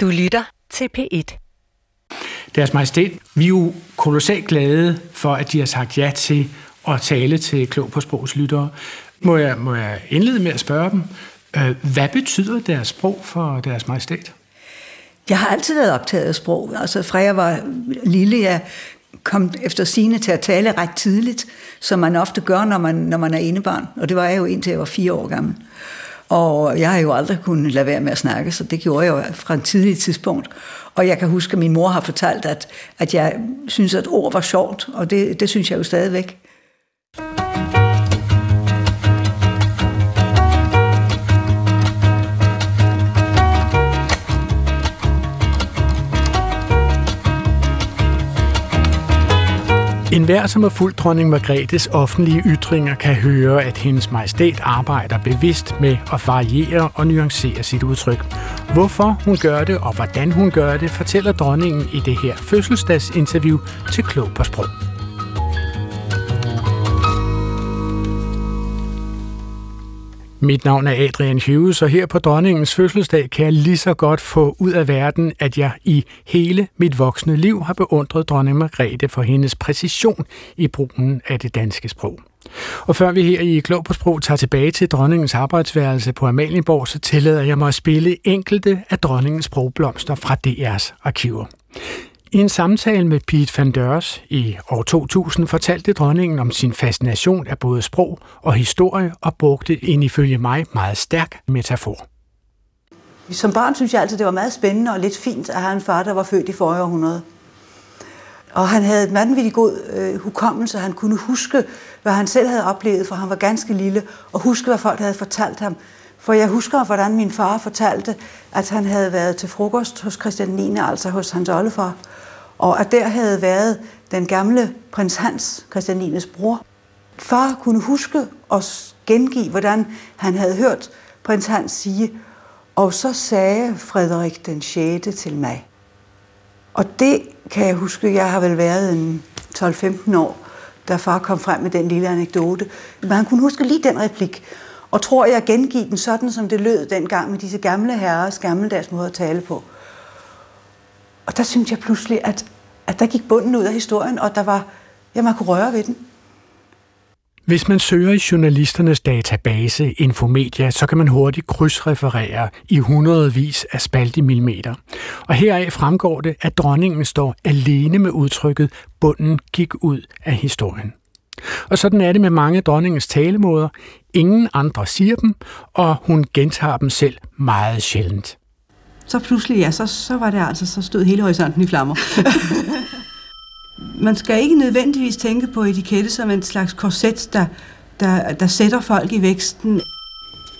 Du lytter til P1. Deres Majestæt, vi er jo kolossalt glade for, at de har sagt ja til at tale til Klog på Sprogs lyttere. Må jeg, må jeg indlede med at spørge dem, øh, hvad betyder deres sprog for deres majestæt? Jeg har altid været optaget af sprog. Altså fra jeg var lille, jeg kom efter sine til at tale ret tidligt, som man ofte gør, når man, når man er enebarn. Og det var jeg jo indtil jeg var fire år gammel. Og jeg har jo aldrig kunnet lade være med at snakke, så det gjorde jeg jo fra en tidlig tidspunkt. Og jeg kan huske, at min mor har fortalt, at, at jeg synes, at ord var sjovt, og det, det synes jeg jo stadigvæk. En hver, som har fulgt dronning Margrethes offentlige ytringer, kan høre, at hendes majestæt arbejder bevidst med at variere og nuancere sit udtryk. Hvorfor hun gør det, og hvordan hun gør det, fortæller dronningen i det her fødselsdagsinterview til Klog på Sprog. Mit navn er Adrian Hughes, og her på dronningens fødselsdag kan jeg lige så godt få ud af verden, at jeg i hele mit voksne liv har beundret dronning Margrethe for hendes præcision i brugen af det danske sprog. Og før vi her i Klog på Sprog tager tilbage til dronningens arbejdsværelse på Amalienborg, så tillader jeg mig at spille enkelte af dronningens sprogblomster fra DR's arkiver. I en samtale med Pete van Deurs i år 2000 fortalte dronningen om sin fascination af både sprog og historie og brugte en ifølge mig meget stærk metafor. Som barn synes jeg altid, det var meget spændende og lidt fint at have en far, der var født i forrige århundrede. Og han havde et vanvittigt god øh, hukommelse. Han kunne huske, hvad han selv havde oplevet, for han var ganske lille, og huske, hvad folk havde fortalt ham. For jeg husker, hvordan min far fortalte, at han havde været til frokost hos Christian 9., altså hos hans oldefar, og at der havde været den gamle prins Hans, Christian 9's bror. Far kunne huske og gengive, hvordan han havde hørt prins Hans sige, og så sagde Frederik den 6. til mig. Og det kan jeg huske, jeg har vel været en 12-15 år, da far kom frem med den lille anekdote. Men han kunne huske lige den replik, og tror jeg gengive den sådan, som det lød dengang med disse gamle herres gammeldags måde at tale på. Og der synes jeg pludselig, at, at der gik bunden ud af historien, og der var, ja, man kunne røre ved den. Hvis man søger i journalisternes database Infomedia, så kan man hurtigt krydsreferere i hundredvis af spaltemillimeter. Og heraf fremgår det, at dronningen står alene med udtrykket bunden gik ud af historien. Og sådan er det med mange dronningens talemåder. Ingen andre siger dem, og hun gentager dem selv meget sjældent. Så pludselig, ja, så, så var det altså, så stod hele horisonten i flammer. Man skal ikke nødvendigvis tænke på etikette som en slags korset, der, der, der sætter folk i væksten.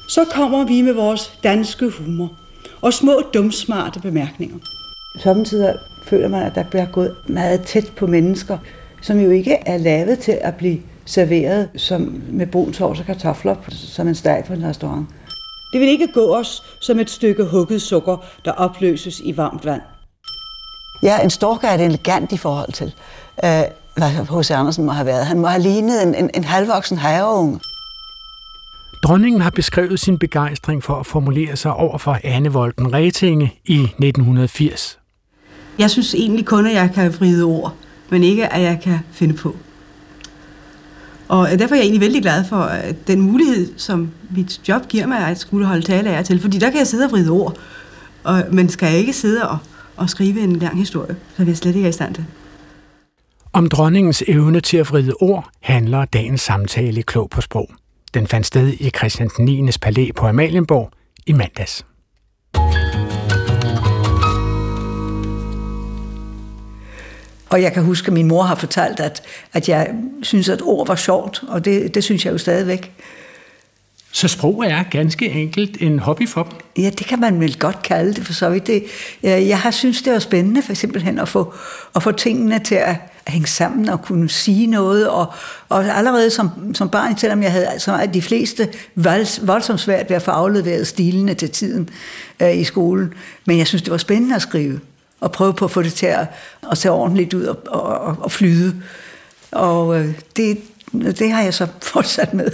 Så kommer vi med vores danske humor og små dumsmarte bemærkninger. Samtidig føler man, at der bliver gået meget tæt på mennesker, som jo ikke er lavet til at blive serveret som med brun sovs og kartofler, som en steg på en restaurant. Det vil ikke gå os som et stykke hugget sukker, der opløses i varmt vand. Ja, en storker er det elegant i forhold til, øh, hvad H.C. Andersen må have været. Han må have lignet en, en, en halvvoksen haveunge. Dronningen har beskrevet sin begejstring for at formulere sig over for Anne Volden Retinge i 1980. Jeg synes egentlig kun, at jeg kan vride ord, men ikke, at jeg kan finde på. Og øh, derfor er jeg egentlig vældig glad for at den mulighed, som mit job giver mig, at skulle holde tale af til. Fordi der kan jeg sidde og vride ord, og, men skal jeg ikke sidde og, og skrive en lang historie, så vil jeg slet ikke er i stand til. Om dronningens evne til at vride ord handler dagens samtale i Klog på Sprog. Den fandt sted i Christian 9. palæ på Amalienborg i mandags. Og jeg kan huske, at min mor har fortalt, at, at jeg synes, at ord var sjovt, og det, det synes jeg jo stadigvæk. Så sprog er ganske enkelt en hobby for dem? Ja, det kan man vel godt kalde det for så vidt. Det, jeg har synes, det var spændende for simpelthen at få, at få tingene til at, at hænge sammen og kunne sige noget. Og, og allerede som, som barn, selvom jeg havde som de fleste voldsomt svært ved at få afleveret stilene til tiden øh, i skolen. Men jeg synes, det var spændende at skrive og prøve på at få det til at, at se ordentligt ud og, og, og flyde. Og øh, det, det har jeg så fortsat med.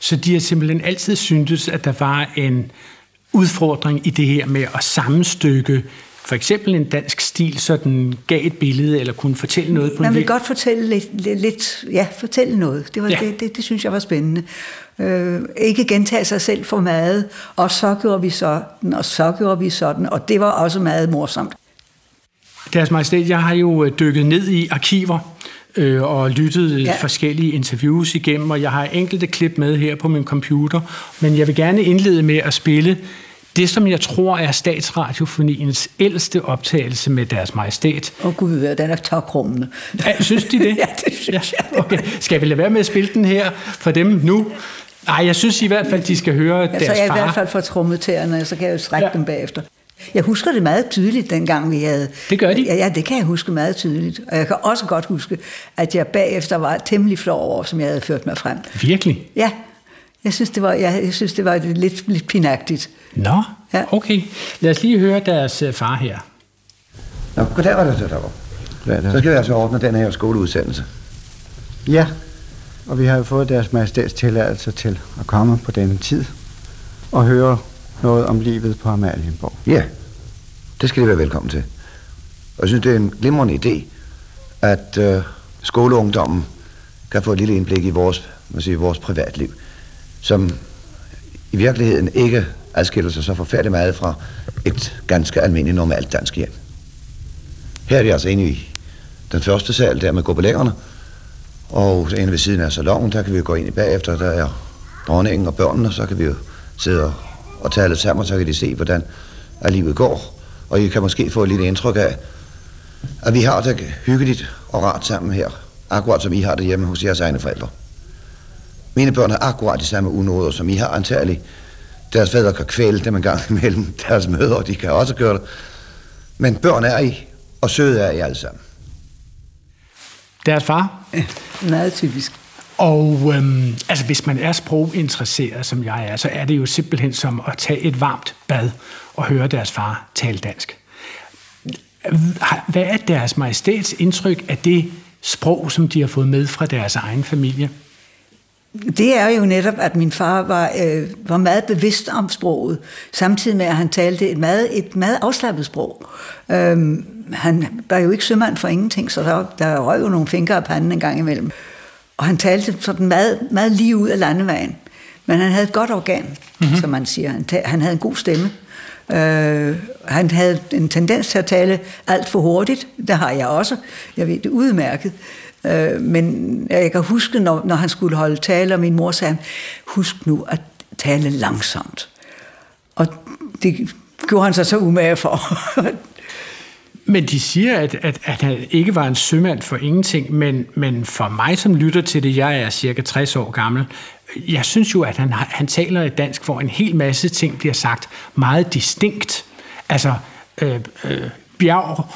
Så de har simpelthen altid syntes, at der var en udfordring i det her med at sammenstykke for eksempel en dansk stil, så den gav et billede, eller kunne fortælle noget på Man en vil godt fortælle lidt, lidt, lidt ja, fortælle noget. Det, var, ja. det, det, det synes jeg var spændende. Øh, ikke gentage sig selv for meget, og så gjorde vi sådan, og så gjorde vi sådan, og det var også meget morsomt. Deres Majestæt, jeg har jo øh, dykket ned i arkiver øh, og lyttet ja. Ja. forskellige interviews igennem, og jeg har enkelte klip med her på min computer, men jeg vil gerne indlede med at spille det, som jeg tror er Statsradiofoniens ældste optagelse med Deres Majestæt. Åh oh, gud, ja, den er tokrummende. Ja, synes de det? Ja, det synes jeg. Okay. Skal vi lade være med at spille den her for dem nu? Nej, jeg synes i hvert fald, de skal høre Ja, så deres jeg i far. hvert fald får trummet tæerne, så kan jeg jo strække Ja. ja. dem bagefter. Jeg husker det meget tydeligt, dengang vi havde... Det gør de? Ja, ja, det kan jeg huske meget tydeligt. Og jeg kan også godt huske, at jeg bagefter var temmelig flov over, som jeg havde ført mig frem. Virkelig? Ja, jeg synes, det var, jeg, jeg synes, det var lidt, lidt pinagtigt. Nå, Ja. okay. Lad os lige høre deres øh, far her. Nå, goddag, var det så derovre. Så skal vi altså ordne den her skoleudsendelse. Ja, og vi har jo fået deres majestæts tilladelse til at komme på denne tid og høre noget om livet på Amalienborg. Ja, det skal de være velkommen til. Og jeg synes, det er en glimrende idé, at øh, skoleungdommen kan få et lille indblik i vores, man siger, vores privatliv, som i virkeligheden ikke adskiller sig så forfærdeligt meget fra et ganske almindeligt normalt dansk hjem. Her er de altså inde i den første sal, der med gobelængerne, og inde ved siden af salongen, der kan vi jo gå ind i bagefter, der er dronningen og børnene, så kan vi jo sidde og, og tale sammen, og så kan de se, hvordan at livet går. Og I kan måske få et lille indtryk af, at vi har det hyggeligt og rart sammen her, akkurat som I har det hjemme hos jeres egne forældre. Mine børn har akkurat de samme unåder, som I har antageligt. Deres fædre kan kvæle dem en gang imellem. Deres mødre, de kan også gøre det. Men børn er I, og søde er I alle sammen. Deres far? Meget typisk. Og øhm, altså, hvis man er sproginteresseret, som jeg er, så er det jo simpelthen som at tage et varmt bad og høre deres far tale dansk. Hvad er deres majestæts indtryk af det sprog, som de har fået med fra deres egen familie? Det er jo netop, at min far var, øh, var meget bevidst om sproget, samtidig med, at han talte et meget, et meget afslappet sprog. Øhm, han var jo ikke sømand for ingenting, så der, der røg jo nogle fingre af panden en gang imellem. Og han talte sådan meget, meget lige ud af landevejen. Men han havde et godt organ, mm-hmm. som man siger. Han, ta- han havde en god stemme. Øh, han havde en tendens til at tale alt for hurtigt. Det har jeg også. Jeg ved det udmærket. Øh, men jeg kan huske, når, når han skulle holde tale, og min mor sagde, husk nu at tale langsomt. Og det gjorde han sig så umage for. Men de siger, at, at, at han ikke var en sømand for ingenting, men, men for mig, som lytter til det, jeg er cirka 60 år gammel, jeg synes jo, at han, han taler et dansk, hvor en hel masse ting bliver sagt meget distinkt. Altså, øh, øh, bjerg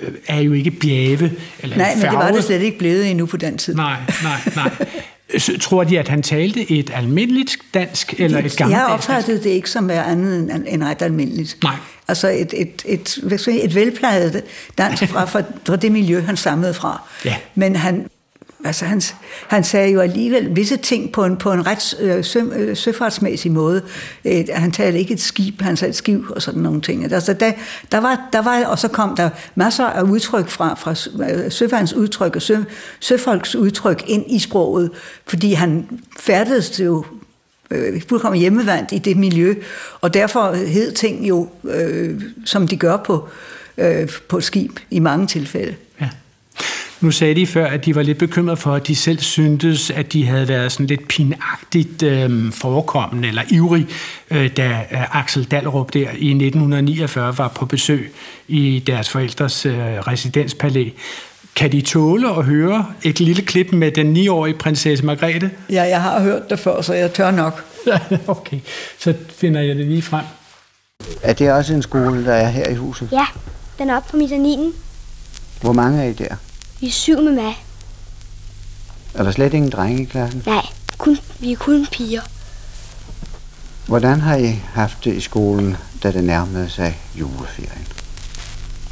øh, er jo ikke bjerge eller Nej, en men det var det slet ikke blevet endnu på den tid. Nej, nej, nej. Tror de, at han talte et almindeligt dansk eller et jeg gammeldags dansk? opfattede det ikke som være andet end, ret almindeligt. Nej. Altså et, et, et, jeg et velplejet dansk fra, fra, fra det miljø, han stammede fra. Ja. Men han, altså han, han sagde jo alligevel visse ting på en, på en ret øh, sø, øh, søfartsmæssig måde. Øh, han talte ikke et skib, han sagde et skiv og sådan nogle ting. Altså, altså der, der, var, der var, og så kom der masser af udtryk fra, fra sø- øh, søfarens udtryk og sø, søfolks udtryk ind i sproget, fordi han færdedes jo øh, fuldkommen hjemmevandt i det miljø, og derfor hed ting jo, øh, som de gør på, øh, på et skib i mange tilfælde. Ja. Nu sagde de før, at de var lidt bekymrede for, at de selv syntes, at de havde været sådan lidt pinagtigt øh, forekommende eller ivrig, øh, da øh, Axel Dallerup der i 1949 var på besøg i deres forældres øh, residenspalæ. Kan de tåle at høre et lille klip med den 9-årige prinsesse Margrethe? Ja, jeg har hørt det før, så jeg tør nok. okay, så finder jeg det lige frem. Er det også en skole, der er her i huset? Ja, den er oppe på metaninen. Hvor mange er I der? Vi er syv med mig. Er der slet ingen drenge i klassen? Nej, kun, vi er kun piger. Hvordan har I haft det i skolen, da det nærmede sig juleferien?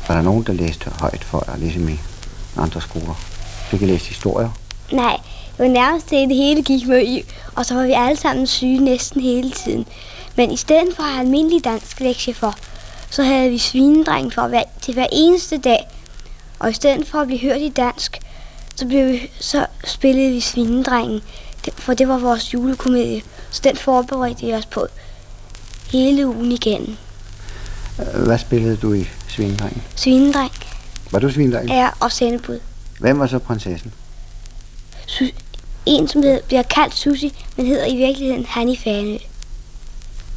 Var der nogen, der læste højt for jer, ligesom i andre skoler? Fik I læst historier? Nej, det var nærmest det, det hele gik med i, og så var vi alle sammen syge næsten hele tiden. Men i stedet for at have almindelig dansk lektie for, så havde vi svinedreng for hver, til hver eneste dag. Og i stedet for at blive hørt i dansk, så, blev vi, så spillede vi svinedrengen, for det var vores julekomedie. Så den forberedte vi os på hele ugen igen. Øh, Hvad spillede du i Svinedrengen? Svinedreng Var du Svinedrengen? er og sendebud. Hvem var så prinsessen? Su- en, som hedder, bliver kaldt Susi, men hedder i virkeligheden Hanni Fanø.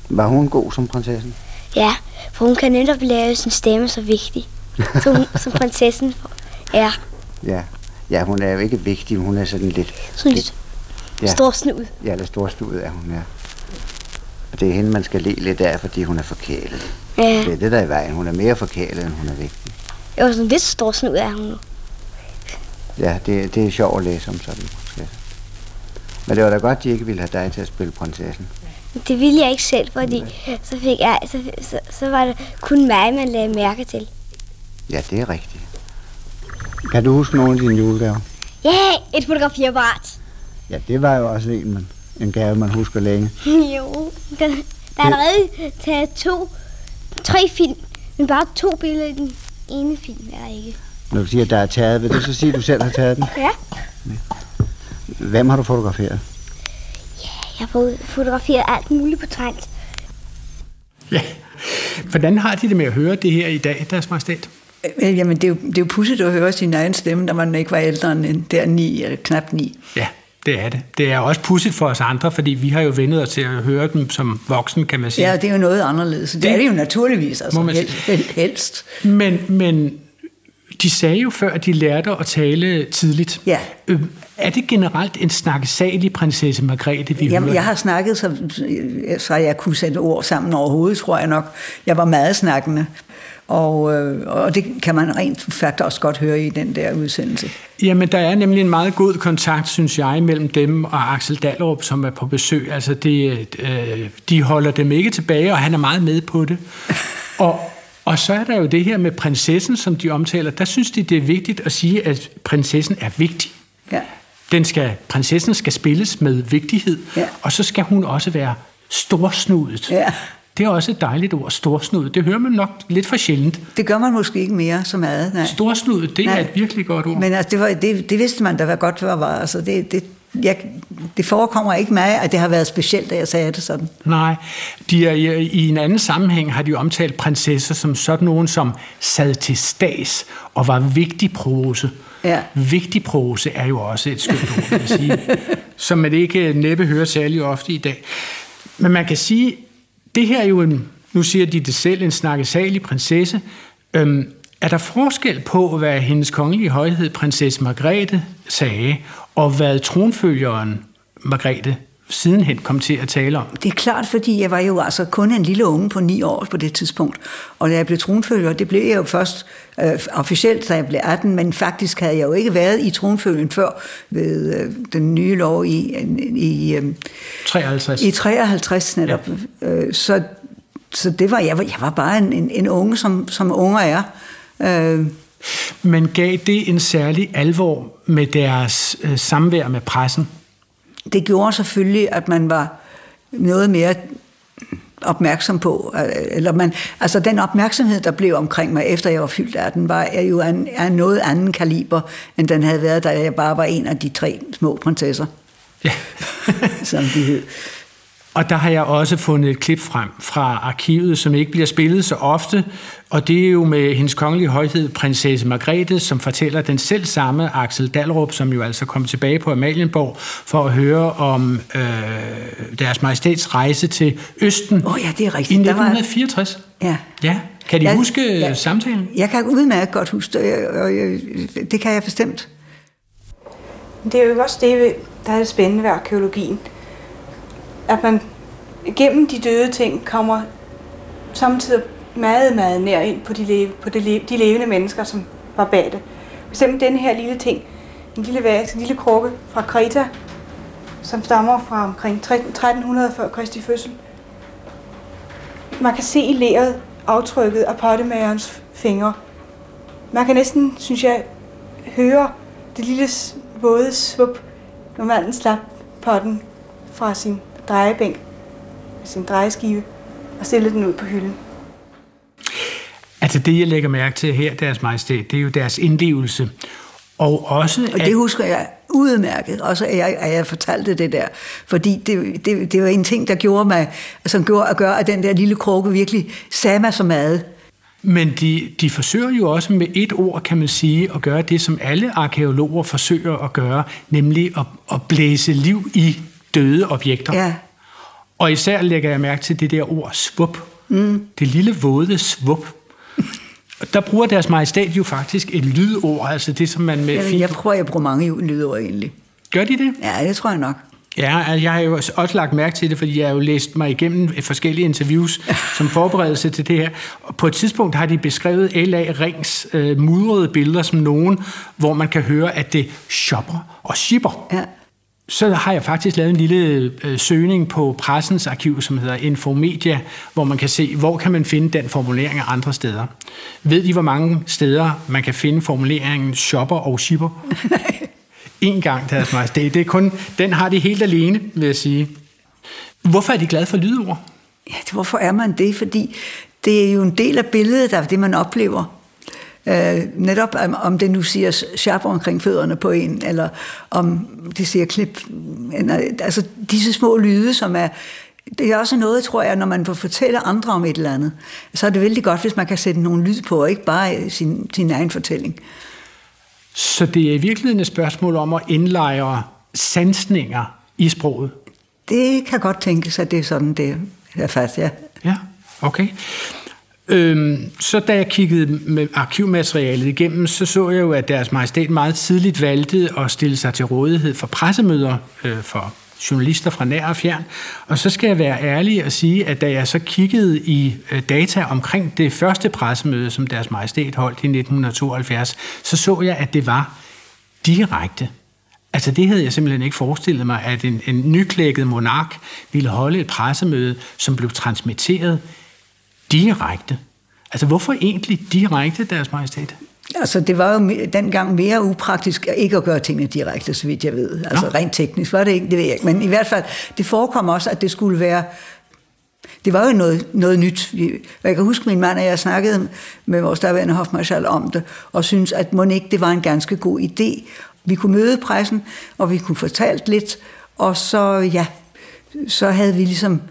Var hun god som prinsessen? Ja, for hun kan netop lave sin stemme så vigtig, som, som prinsessen er. Ja. Ja, hun er jo ikke vigtig, men hun er sådan lidt... Sådan lidt Ja. stor snud. Ja, lidt storstuet er hun, ja. Og det er hende, man skal le lidt af, fordi hun er forkælet. Ja, Det er det, der er i vejen. Hun er mere forkælet, end hun er vigtig. var sådan lidt stor snud er hun nu. Ja, det, det er sjovt at læse om sådan en. Men det var da godt, de ikke ville have dig til at spille prinsessen. Det ville jeg ikke selv, fordi så, fik jeg, så, så, så var det kun mig, man lagde mærke til. Ja, det er rigtigt. Kan du huske nogle af dine julegaver? Ja, et fotografiapparat. Ja, det var jo også en, man, en gave, man husker længe. jo, der, der er allerede taget to, tre film, men bare to billeder i den ene film er ikke. Når du siger, at der er taget, vil du så sige, at du selv har taget den? Ja. Hvem har du fotograferet? Jeg har fotograferet alt muligt på trend. Ja. Hvordan har de det med at høre det her i dag, deres majestæt? Øh, Jamen, det er jo, det er jo pudsigt at høre sin egen stemme, når man ikke var ældre end en- der ni, eller knap ni. Ja, det er det. Det er også pudsigt for os andre, fordi vi har jo vendet os til at høre dem som voksen, kan man sige. Ja, det er jo noget anderledes. Det, det er det jo naturligvis, altså Må man hel, helst. Men, men de sagde jo før, at de lærte at tale tidligt. Ja. Øh, er det generelt en snakkesalig prinsesse Margrethe, vi Jamen, hører? jeg har snakket, så, så jeg kunne sætte ord sammen overhovedet, tror jeg nok. Jeg var meget snakkende. Og, øh, og det kan man rent faktisk også godt høre i den der udsendelse. Jamen, der er nemlig en meget god kontakt, synes jeg, mellem dem og Axel Dallerup, som er på besøg. Altså, det, øh, de holder dem ikke tilbage, og han er meget med på det. Og, og så er der jo det her med prinsessen, som de omtaler. Der synes de, det er vigtigt at sige, at prinsessen er vigtig. Ja. Den skal, prinsessen skal spilles med vigtighed, Ja. og så skal hun også være storsnudet. Ja. Det er også et dejligt ord, storsnudet. Det hører man nok lidt for sjældent. Det gør man måske ikke mere så meget. Nej. Storsnudet, det er Nej. et virkelig godt ord. Men altså, det, var, det, det vidste man da var godt, var. Altså, det, det, jeg, det forekommer ikke mig, at det har været specielt, at jeg sagde det sådan. Nej, de er, i, i en anden sammenhæng har de omtalt prinsesser som sådan nogen, som sad til stads og var vigtig prose. Ja. Vigtig prose er jo også et skønt ord, vil jeg sige, som man ikke næppe hører særlig ofte i dag. Men man kan sige, det her er jo en, nu siger de det selv, en snakkesalig prinsesse. Øhm, er der forskel på, hvad hendes kongelige højhed, prinsesse Margrethe, sagde, og hvad tronfølgeren Margrethe sidenhen kom til at tale om? Det er klart, fordi jeg var jo altså kun en lille unge på ni år på det tidspunkt. Og da jeg blev tronfølger, det blev jeg jo først øh, officielt, da jeg blev 18, men faktisk havde jeg jo ikke været i tronfølgen før ved øh, den nye lov i, i, øh, 53. i 53 netop. Ja. Øh, så, så det var, jeg var, jeg var bare en, en, en unge, som, som unger er. Øh, Men gav det en særlig alvor med deres øh, samvær med pressen? Det gjorde selvfølgelig, at man var noget mere opmærksom på, eller man, altså den opmærksomhed, der blev omkring mig, efter jeg var fyldt 18, var er jo en, er noget anden kaliber, end den havde været, da jeg bare var en af de tre små prinsesser, Ja. som de hed. Og der har jeg også fundet et klip frem fra arkivet, som ikke bliver spillet så ofte, og det er jo med hendes kongelige højhed, prinsesse Margrethe, som fortæller den selv samme Axel Dallerup, som jo altså kom tilbage på Amalienborg for at høre om øh, deres majestæts rejse til Østen Åh ja, det er i rigtigt. Der var- 1964. Ja. Ja, kan de Ja, huske ja. samtalen? Jeg kan udmærket godt huske det, og jeg, det kan jeg bestemt. Det er jo også det, der er det spændende ved arkeologien. At man gennem de døde ting kommer samtidig meget, meget nær ind på de, leve, på de, leve, de levende mennesker, som var bag det. For eksempel den her lille ting, en lille vase, en lille krukke fra Kreta, som stammer fra omkring 1300 før Kristi fødsel. Man kan se i leret aftrykket af pottemagerens fingre. Man kan næsten, synes jeg, høre det lille våde svup, når manden slap potten fra sin drejebænk, sin drejeskive, og stillede den ud på hylden. Altså det, jeg lægger mærke til her, deres majestæt, det er jo deres indlevelse. Og også... Og det husker jeg udmærket, også at jeg, at jeg fortalte det der. Fordi det, det, det var en ting, der gjorde mig, som gjorde at gøre, at den der lille krukke virkelig sagde mig så meget. Men de, de forsøger jo også med et ord, kan man sige, at gøre det, som alle arkeologer forsøger at gøre, nemlig at, at blæse liv i døde objekter. Ja. Og især lægger jeg mærke til det der ord svup. Mm. Det lille våde svup. Der bruger deres majestæt jo faktisk et lydord, altså det, som man med... Jeg, fint- jeg tror, jeg bruger mange lydord egentlig. Gør de det? Ja, det tror jeg nok. Ja, altså, jeg har jo også lagt mærke til det, fordi jeg har jo læst mig igennem forskellige interviews som forberedelse til det her. Og på et tidspunkt har de beskrevet L.A. Rings øh, mudrede billeder som nogen, hvor man kan høre, at det shopper og shipper. Ja. Så har jeg faktisk lavet en lille øh, søgning på pressens arkiv, som hedder Infomedia, hvor man kan se, hvor kan man finde den formulering andre steder. Ved de, hvor mange steder man kan finde formuleringen shopper og shipper? en gang, deres majestæt. Det er kun, den har de helt alene, vil jeg sige. Hvorfor er de glade for lydord? Ja, hvorfor er man det? Fordi det er jo en del af billedet, der er det, man oplever. Øh, netop om, det nu siger sharp omkring fødderne på en, eller om det siger klip. eller- Altså disse små lyde, som er... Det er også noget, tror jeg, når man får fortælle andre om et eller andet, så er det vældig godt, hvis man kan sætte nogle lyd på, og ikke bare sin, sin egen fortælling. Så det er i virkeligheden et spørgsmål om at indlejre sansninger i sproget. Det kan godt tænkes, at det er sådan, det er fast, ja. Ja, okay. Øhm, så da jeg kiggede med arkivmaterialet igennem, så så jeg jo, at deres majestæt meget tidligt valgte at stille sig til rådighed for pressemøder øh, for journalister fra nær og fjern. Og så skal jeg være ærlig og sige, at da jeg så kiggede i øh, data omkring det første pressemøde, som deres majestæt holdt i 1972, så så jeg, at det var direkte. Altså det havde jeg simpelthen ikke forestillet mig, at en, en nyklækket monark ville holde et pressemøde, som blev transmitteret direkte. Altså hvorfor egentlig direkte, deres majestæt? Altså, det var jo dengang mere upraktisk ikke at gøre tingene direkte, så vidt jeg ved. Altså, Nå. rent teknisk var det ikke, det ved jeg ikke. Men i hvert fald, det forekom også, at det skulle være... Det var jo noget, noget nyt. Jeg kan huske, min mand og jeg snakkede med vores daværende hofmarschall om det, og synes at må ikke det var en ganske god idé. Vi kunne møde pressen, og vi kunne fortalt lidt, og så, ja, så havde vi ligesom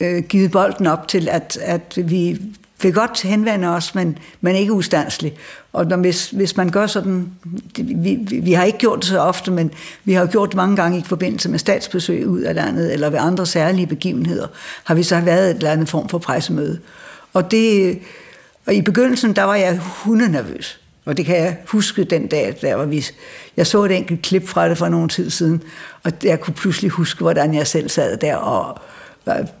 øh, givet bolden op til, at, at vi vil godt henvende os, men, men ikke ustandsligt. Og når, hvis, hvis man gør sådan, det, vi, vi, har ikke gjort det så ofte, men vi har gjort det mange gange i forbindelse med statsbesøg ud af landet, eller ved andre særlige begivenheder, har vi så været et eller andet form for pressemøde. Og, det, og i begyndelsen, der var jeg hundenervøs. Og det kan jeg huske den dag, der var vi... Jeg så et enkelt klip fra det for nogle tid siden, og jeg kunne pludselig huske, hvordan jeg selv sad der og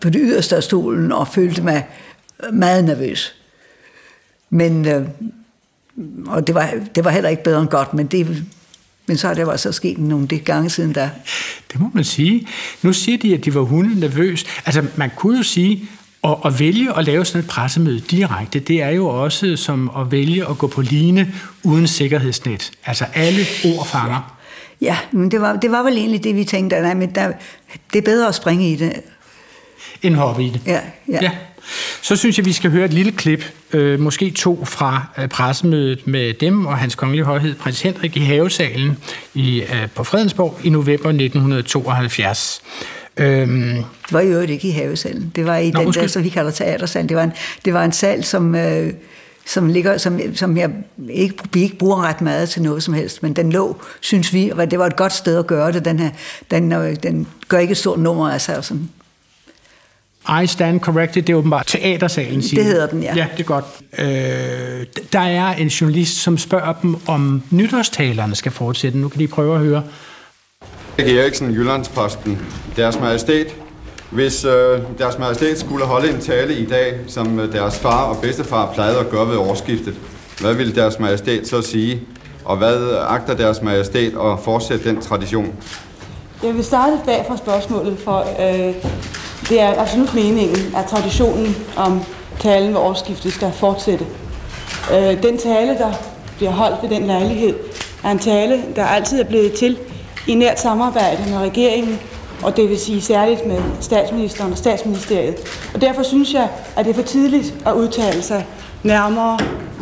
på det yderste af stolen og følte mig meget nervøs. Men, øh, og det var, det var heller ikke bedre end godt, men, det, men så er der altså sket nogle det gange siden der. Det må man sige. Nu siger de, at de var hunde nervøs. Altså, man kunne jo sige, at, at vælge at lave sådan et pressemøde direkte, det er jo også som at vælge at gå på line uden sikkerhedsnet. Altså, alle ord fanger. Ja, men det var, det var vel egentlig det, vi tænkte, nej, men der, det er bedre at springe i det. En hoppe i det. Ja, ja. ja. Så synes jeg, vi skal høre et lille klip, øh, måske to fra øh, pressemødet med dem og hans kongelige højhed, prins Henrik, i havesalen i, øh, på Fredensborg i november 1972. Øhm, Det var i øvrigt ikke i havesalen. Det var i Nå, den undskyld. der, som vi kalder teatersalen. Det var en, det var en sal, som, øh, som, ligger, som, som jeg ikke, vi ikke bruger ret meget til noget som helst. Men den lå, synes vi, og det var et godt sted at gøre det. Den, her, den, øh, den gør ikke et stort nummer af sig. og Sådan. I stand corrected, det er åbenbart teatersalen, siger Det de. hedder den, ja. Ja, det er godt. Øh, der er en journalist, som spørger dem, om nytårstalerne skal fortsætte. Nu kan de prøve at høre. Erik Eriksen, Jyllandsposten. Deres Majestæt. Hvis øh, Deres Majestæt skulle holde en tale i dag, som øh, deres far og bedstefar plejede at gøre ved årsskiftet, hvad ville Deres Majestæt så sige? Og hvad agter Deres Majestæt at fortsætte den tradition? Jeg vil starte bag fra spørgsmålet, for øh, det er absolut meningen, at traditionen om talen ved årsskiftet skal fortsætte. Øh, den tale, der bliver holdt ved den lejlighed, er en tale, der altid er blevet til i nært samarbejde med regeringen, og det vil sige særligt med statsministeren og statsministeriet. Og derfor synes jeg, at det er for tidligt at udtale sig nærmere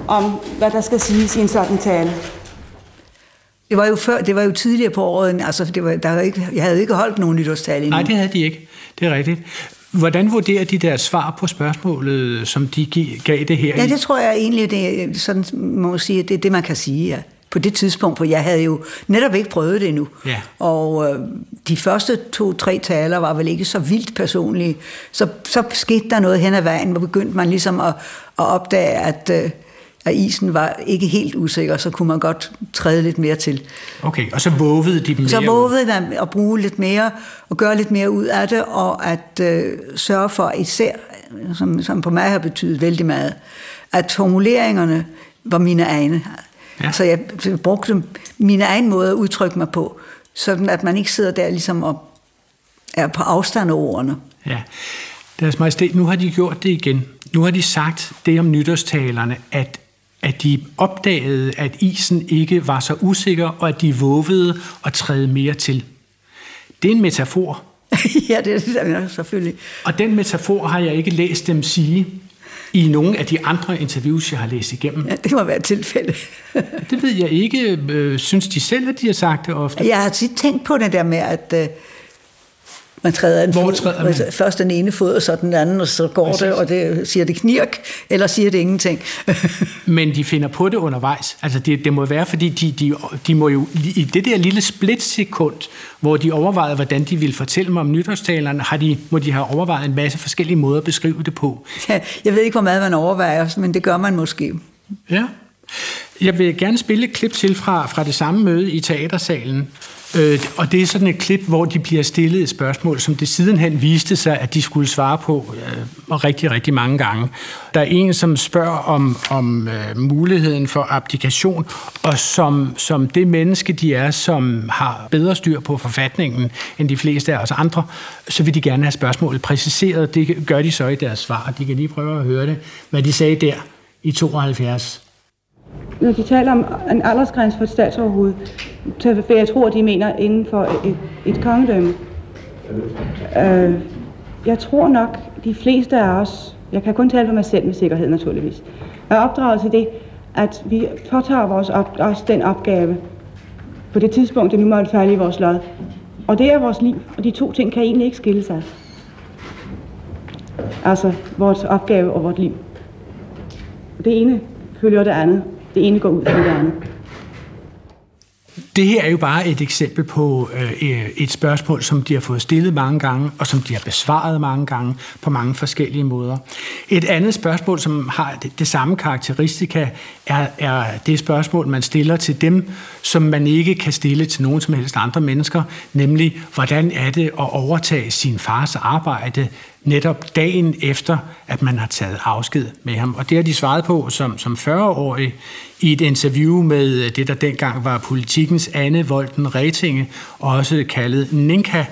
om, hvad der skal siges i en sådan tale. Det var jo før, det var jo tidligere på året, altså det var, der var ikke, jeg havde ikke holdt nogen nytårstale endnu. Nej, det havde de ikke. Det er rigtigt. Hvordan vurderer de deres svar på spørgsmålet, som de gav det her? Ja, det tror jeg egentlig, det er, sådan må man sige, det er det, man kan sige, ja. På det tidspunkt, for jeg havde jo netop ikke prøvet det endnu. Ja. Og øh, de første to-tre taler var vel ikke så vildt personlige. Så, så skete der noget hen ad vejen, hvor begyndte man ligesom at, at opdage, at... Øh, at isen var ikke helt usikker, så kunne man godt træde lidt mere til. Okay, og så vågede de mere Så vågede man at bruge lidt mere, og gøre lidt mere ud af det, og at øh, sørge for især, som, som på mig har betydet vældig meget, at formuleringerne var mine egne. Ja. Så jeg brugte mine egne måder at udtrykke mig på, sådan at man ikke sidder der ligesom og er på afstand af ordene. Ja. Deres majestæt, nu har de gjort det igen. Nu har de sagt det om nytårstalerne, at at de opdagede, at isen ikke var så usikker, og at de vågede at træde mere til. Det er en metafor. ja, det er selvfølgelig. Og den metafor har jeg ikke læst dem sige i nogle af de andre interviews, jeg har læst igennem. Ja, det må være et tilfælde. det ved jeg ikke. Øh, synes de selv, at de har sagt det ofte? Jeg har tit tænkt på det der med, at øh, man træder en Hvor træder man? først den ene fod, og så den anden, og så går Præcis. det, og det siger det knirk, eller siger det ingenting. Men de finder på det undervejs. Altså det, det må være, fordi de, de, de må jo i det der lille splitsekund, hvor de overvejede, hvordan de ville fortælle mig om nytårstalerne, har de, må de have overvejet en masse forskellige måder at beskrive det på. Ja, jeg ved ikke, hvor meget man overvejer, men det gør man måske. Ja. Jeg vil gerne spille et klip til fra, fra det samme møde i teatersalen, Øh, og det er sådan et klip, hvor de bliver stillet et spørgsmål, som det sidenhen viste sig, at de skulle svare på øh, rigtig, rigtig mange gange. Der er en, som spørger om, om øh, muligheden for abdikation, og som, som det menneske, de er, som har bedre styr på forfatningen end de fleste af os andre, så vil de gerne have spørgsmålet præciseret. Det gør de så i deres svar. De kan lige prøve at høre det, hvad de sagde der i 72 når de taler om en aldersgrænse for et statsoverhoved, så jeg tror, de mener inden for et, et kongedømme. Øh, jeg tror nok, de fleste af os, jeg kan kun tale for mig selv med sikkerhed naturligvis, er opdraget til det, at vi påtager vores op, os den opgave på det tidspunkt, det nu måtte falde i vores lod. Og det er vores liv, og de to ting kan egentlig ikke skille sig. Altså vores opgave og vores liv. Det ene følger det andet det ene går ud fra det andet. Det her er jo bare et eksempel på øh, øh, et spørgsmål, som de har fået stillet mange gange, og som de har besvaret mange gange på mange forskellige måder. Et andet spørgsmål, som har det, det samme karakteristika, er, er det spørgsmål, man stiller til dem, som man ikke kan stille til nogen som helst andre mennesker, nemlig, hvordan er det at overtage sin fars arbejde netop dagen efter, at man har taget afsked med ham. Og det har de svaret på som, som 40-årig i et interview med det, der dengang var politikens Anne Volten Retinge, også kaldet Ninka.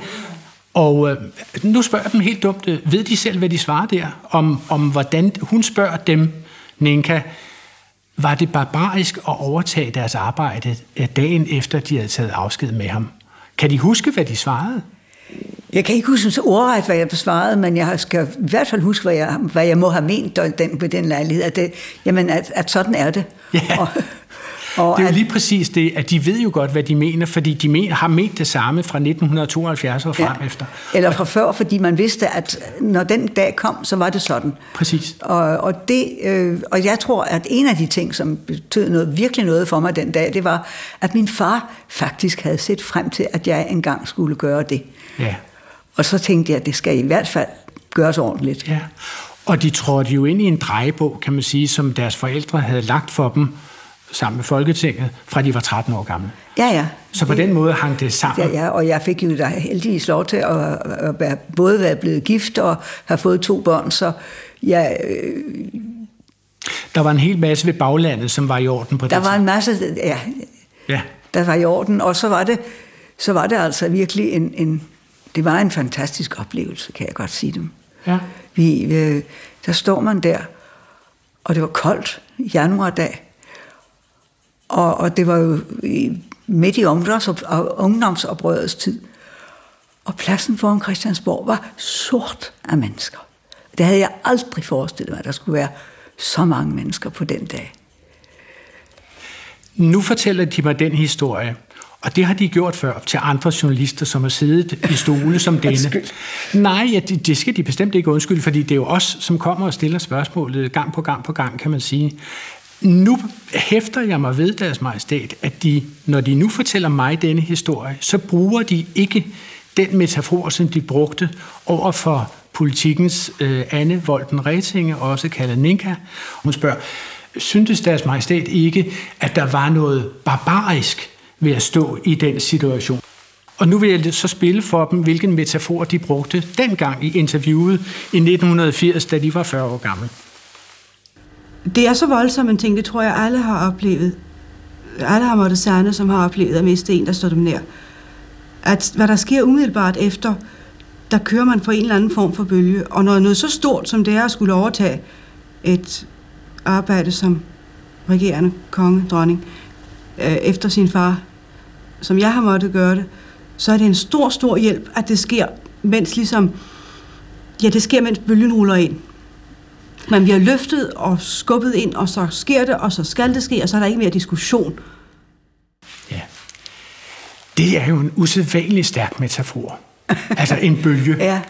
Og øh, nu spørger jeg dem helt dumt, ved de selv, hvad de svarer der? Om, om hvordan hun spørger dem, Ninka, var det barbarisk at overtage deres arbejde øh, dagen efter, de havde taget afsked med ham? Kan de huske, hvad de svarede? Jeg kan ikke huske så ordret, hvad jeg besvarede, men jeg skal i hvert fald huske, hvad jeg, hvad jeg må have ment den, på den lejlighed. At, det, jamen, at, at sådan er det. Ja. Og, og det er jo lige præcis det, at de ved jo godt, hvad de mener, fordi de men, har ment det samme fra 1972 og frem ja. efter. Eller fra før, fordi man vidste, at når den dag kom, så var det sådan. Præcis. Og, og, det, øh, og jeg tror, at en af de ting, som betød noget, virkelig noget for mig den dag, det var, at min far faktisk havde set frem til, at jeg engang skulle gøre det. Ja. Og så tænkte jeg, at det skal i hvert fald gøres ordentligt. Ja. Og de trådte jo ind i en drejebog, kan man sige, som deres forældre havde lagt for dem sammen med Folketinget, fra de var 13 år gamle. Ja, ja. Så på den måde hang det sammen. Ja, ja, og jeg fik jo da heldigvis lov til at, at være, både være blevet gift og have fået to børn, så jeg... Øh, der var en hel masse ved baglandet, som var i orden på det Der var en masse, ja, ja. der var i orden, og så var det, så var det altså virkelig en, en, det var en fantastisk oplevelse, kan jeg godt sige dem. Ja. Vi, øh, der står man der, og det var koldt, januardag, og, og det var jo midt i ungdomsoprørets tid. Og pladsen foran Christiansborg var sort af mennesker. Det havde jeg aldrig forestillet mig, at der skulle være så mange mennesker på den dag. Nu fortæller de mig den historie, og det har de gjort før til andre journalister, som har siddet i stole som denne. Nej, ja, det, det skal de bestemt ikke undskylde, fordi det er jo os, som kommer og stiller spørgsmålet gang på gang på gang, kan man sige. Nu hæfter jeg mig ved deres majestæt, at de, når de nu fortæller mig denne historie, så bruger de ikke den metafor, som de brugte over for politikens øh, Anne Volden Retinge, også kaldet Ninka. Hun spørger, syntes deres majestæt ikke, at der var noget barbarisk ved at stå i den situation? Og nu vil jeg så spille for dem, hvilken metafor de brugte dengang i interviewet i 1980, da de var 40 år gamle. Det er så voldsomt en ting, det tror jeg alle har oplevet. Alle har måttet sande, som har oplevet at miste en, der står dem nær. At hvad der sker umiddelbart efter, der kører man på en eller anden form for bølge. Og når noget så stort som det er at skulle overtage et arbejde som regerende konge, dronning, øh, efter sin far, som jeg har måttet gøre det, så er det en stor, stor hjælp, at det sker, mens ligesom, ja, det sker, mens bølgen ruller ind. Man bliver løftet og skubbet ind, og så sker det, og så skal det ske, og så er der ikke mere diskussion. Ja. Det er jo en usædvanlig stærk metafor. altså en bølge. Ja.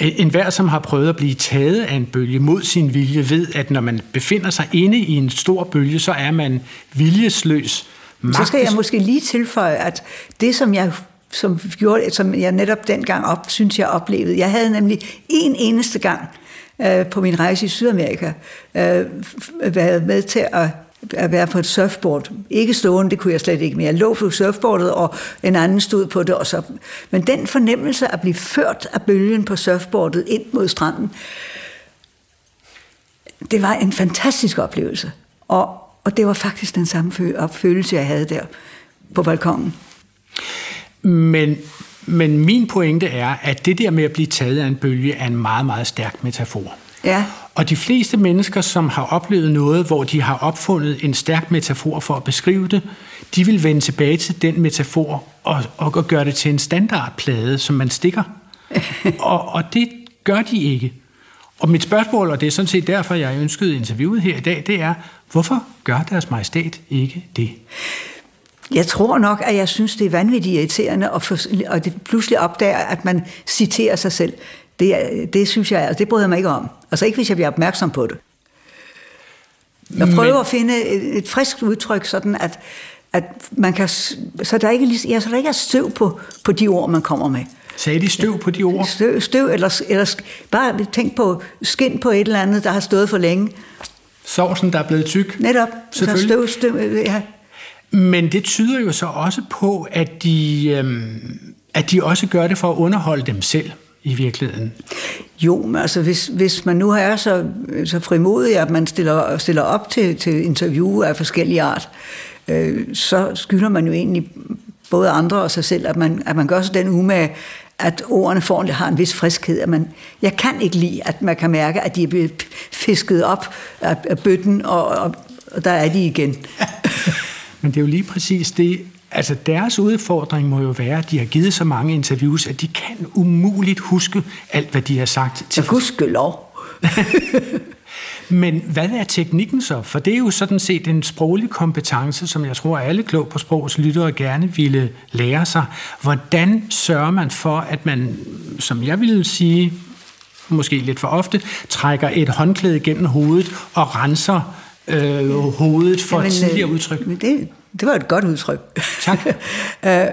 En hver, som har prøvet at blive taget af en bølge mod sin vilje, ved, at når man befinder sig inde i en stor bølge, så er man viljesløs. Så skal jeg måske lige tilføje, at det, som jeg som, gjorde, som jeg netop dengang op, synes jeg oplevede, jeg havde nemlig en eneste gang øh, på min rejse i Sydamerika øh, været med til at at være på et surfboard. Ikke stående, det kunne jeg slet ikke mere. Jeg lå på surfboardet, og en anden stod på det. Og så. Men den fornemmelse at blive ført af bølgen på surfboardet ind mod stranden, det var en fantastisk oplevelse. Og, og det var faktisk den samme følelse, jeg havde der på balkongen. Men, men min pointe er, at det der med at blive taget af en bølge er en meget, meget stærk metafor. Ja. Og de fleste mennesker, som har oplevet noget, hvor de har opfundet en stærk metafor for at beskrive det, de vil vende tilbage til den metafor og, og, gøre det til en standardplade, som man stikker. og, og det gør de ikke. Og mit spørgsmål, og det er sådan set derfor, jeg ønskede interviewet her i dag, det er, hvorfor gør deres majestæt ikke det? Jeg tror nok, at jeg synes, det er vanvittigt irriterende, og, for, og det pludselig opdager, at man citerer sig selv. Det, det synes jeg, og det bryder jeg mig ikke om. Altså ikke, hvis jeg bliver opmærksom på det. Jeg prøver Men... at finde et, et frisk udtryk, sådan at, at man kan, så der ikke, ja, så der ikke er støv på, på de ord, man kommer med. Sagde de støv på de ord? Støv, støv eller, eller bare tænk på skin på et eller andet, der har stået for længe. Sovsen, der er blevet tyk? Netop. Så støv, støv, ja. Men det tyder jo så også på, at de, øhm, at de også gør det for at underholde dem selv i virkeligheden? Jo, men altså hvis, hvis man nu er så, så frimodig, at man stiller, stiller op til, til interview af forskellige art, øh, så skylder man jo egentlig både andre og sig selv, at man, at man gør sig den umage, at ordene får, har en vis friskhed. At man, jeg kan ikke lide, at man kan mærke, at de er blevet fisket op af, af bøtten, og, og, og der er de igen. Men det er jo lige præcis det, Altså deres udfordring må jo være, at de har givet så mange interviews, at de kan umuligt huske alt, hvad de har sagt. Til huske lov. Men hvad er teknikken så? For det er jo sådan set en sproglig kompetence, som jeg tror, alle klog på sprogs lyttere gerne ville lære sig. Hvordan sørger man for, at man, som jeg ville sige, måske lidt for ofte, trækker et håndklæde gennem hovedet og renser øh, hovedet for Jamen, tidligere øh, udtryk? Det, det var et godt udtryk. Tak. Øh,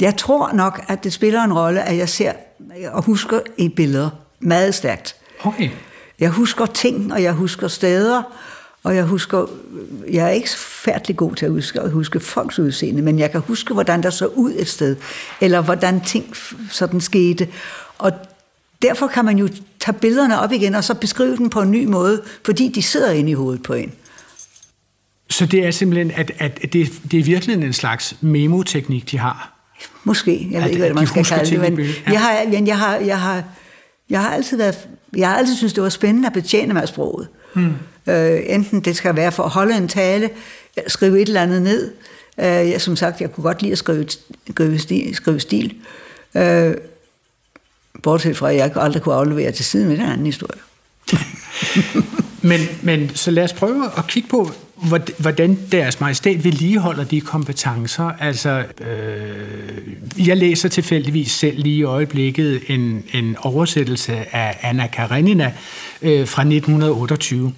jeg tror nok, at det spiller en rolle, at jeg ser og husker i billeder meget stærkt. Okay. Jeg husker ting, og jeg husker steder, og jeg husker, jeg er ikke færdelig god til at huske, at huske folks udseende, men jeg kan huske, hvordan der så ud et sted, eller hvordan ting sådan skete. Og derfor kan man jo tage billederne op igen, og så beskrive dem på en ny måde, fordi de sidder inde i hovedet på en. Så det er simpelthen, at, at det, det er virkelig en slags memoteknik, de har? Måske. Jeg ved ikke, hvad man skal kalde det. Men ja. jeg, har, men jeg, har, jeg, har, jeg har altid været, jeg har altid synes det var spændende at betjene mig sproget. Hmm. Øh, enten det skal være for at holde en tale, skrive et eller andet ned. Øh, jeg, som sagt, jeg kunne godt lide at skrive, skrive stil. Skrive stil. Øh, bortset fra, at jeg aldrig kunne aflevere til siden med den anden historie. Men, men så lad os prøve at kigge på, hvordan deres majestæt vedligeholder de kompetencer. Altså, øh, jeg læser tilfældigvis selv lige i øjeblikket en, en oversættelse af Anna Karenina øh, fra 1928.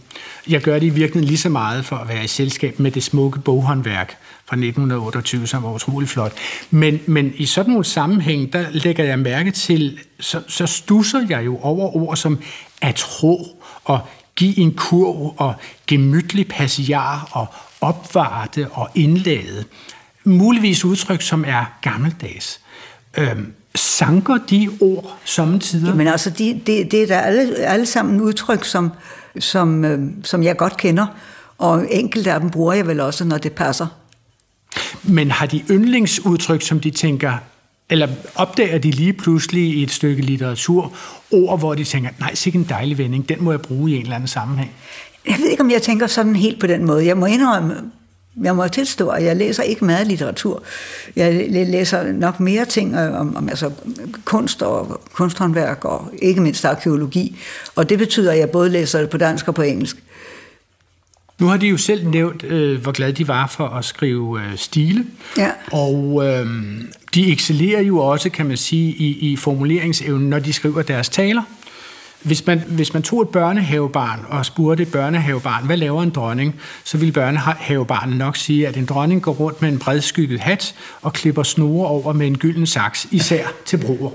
Jeg gør det i virkeligheden lige så meget for at være i selskab med det smukke boghåndværk fra 1928, som var utrolig flot. Men, men i sådan nogle sammenhæng, der lægger jeg mærke til, så, så stusser jeg jo over ord som at tro og give en kurv og gemytlig passiar og opvarte og indlade. Muligvis udtryk, som er gammeldags. Øhm, sanker de ord samtidig? Men altså, de, det, det er da alle, alle sammen udtryk, som, som, øh, som jeg godt kender, og enkelte af dem bruger jeg vel også, når det passer. Men har de yndlingsudtryk, som de tænker, eller opdager de lige pludselig i et stykke litteratur ord, hvor de tænker, nej, sikke en dejlig vending, den må jeg bruge i en eller anden sammenhæng? Jeg ved ikke, om jeg tænker sådan helt på den måde. Jeg må indrømme, jeg må tilstå, at jeg læser ikke meget litteratur. Jeg læser nok mere ting øh, om, om altså, kunst og kunsthåndværk og ikke mindst arkeologi. Og det betyder, at jeg både læser det på dansk og på engelsk. Nu har de jo selv nævnt, øh, hvor glade de var for at skrive øh, stile. Ja. Og øh, de excellerer jo også, kan man sige, i, i formuleringsevnen, når de skriver deres taler. Hvis man, hvis man tog et børnehavebarn og spurgte et børnehavebarn, hvad laver en dronning, så ville børnehavebarnet nok sige, at en dronning går rundt med en bredskygget hat og klipper snore over med en gylden saks, især til bruger.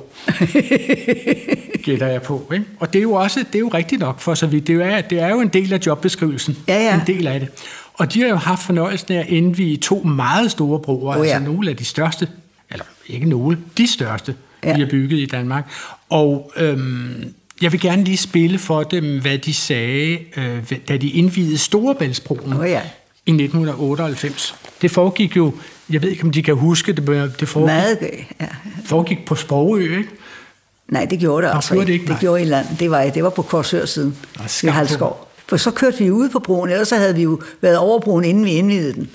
Gætter jeg på. Ikke? Og det er jo også det er jo rigtigt nok for så vidt. Det er, det er jo en del af jobbeskrivelsen. Ja, ja. En del af det. Og de har jo haft fornøjelsen af at indvige to meget store broer, oh, ja. altså nogle af de største, eller ikke nogle, de største, ja. vi har bygget i Danmark. Og øhm, jeg vil gerne lige spille for dem, hvad de sagde, øh, da de indvidede Storebæltsbroen oh, ja. i 1998. Det foregik jo, jeg ved ikke, om de kan huske det, det foregik, Meget, ja. foregik på Sprogø, ikke? Nej, det gjorde det Nå, altså det ikke. Det gjorde i land. Det var, det var på Korsør siden i Halskov. For så kørte vi ud på broen, ellers så havde vi jo været over broen, inden vi indvidede den.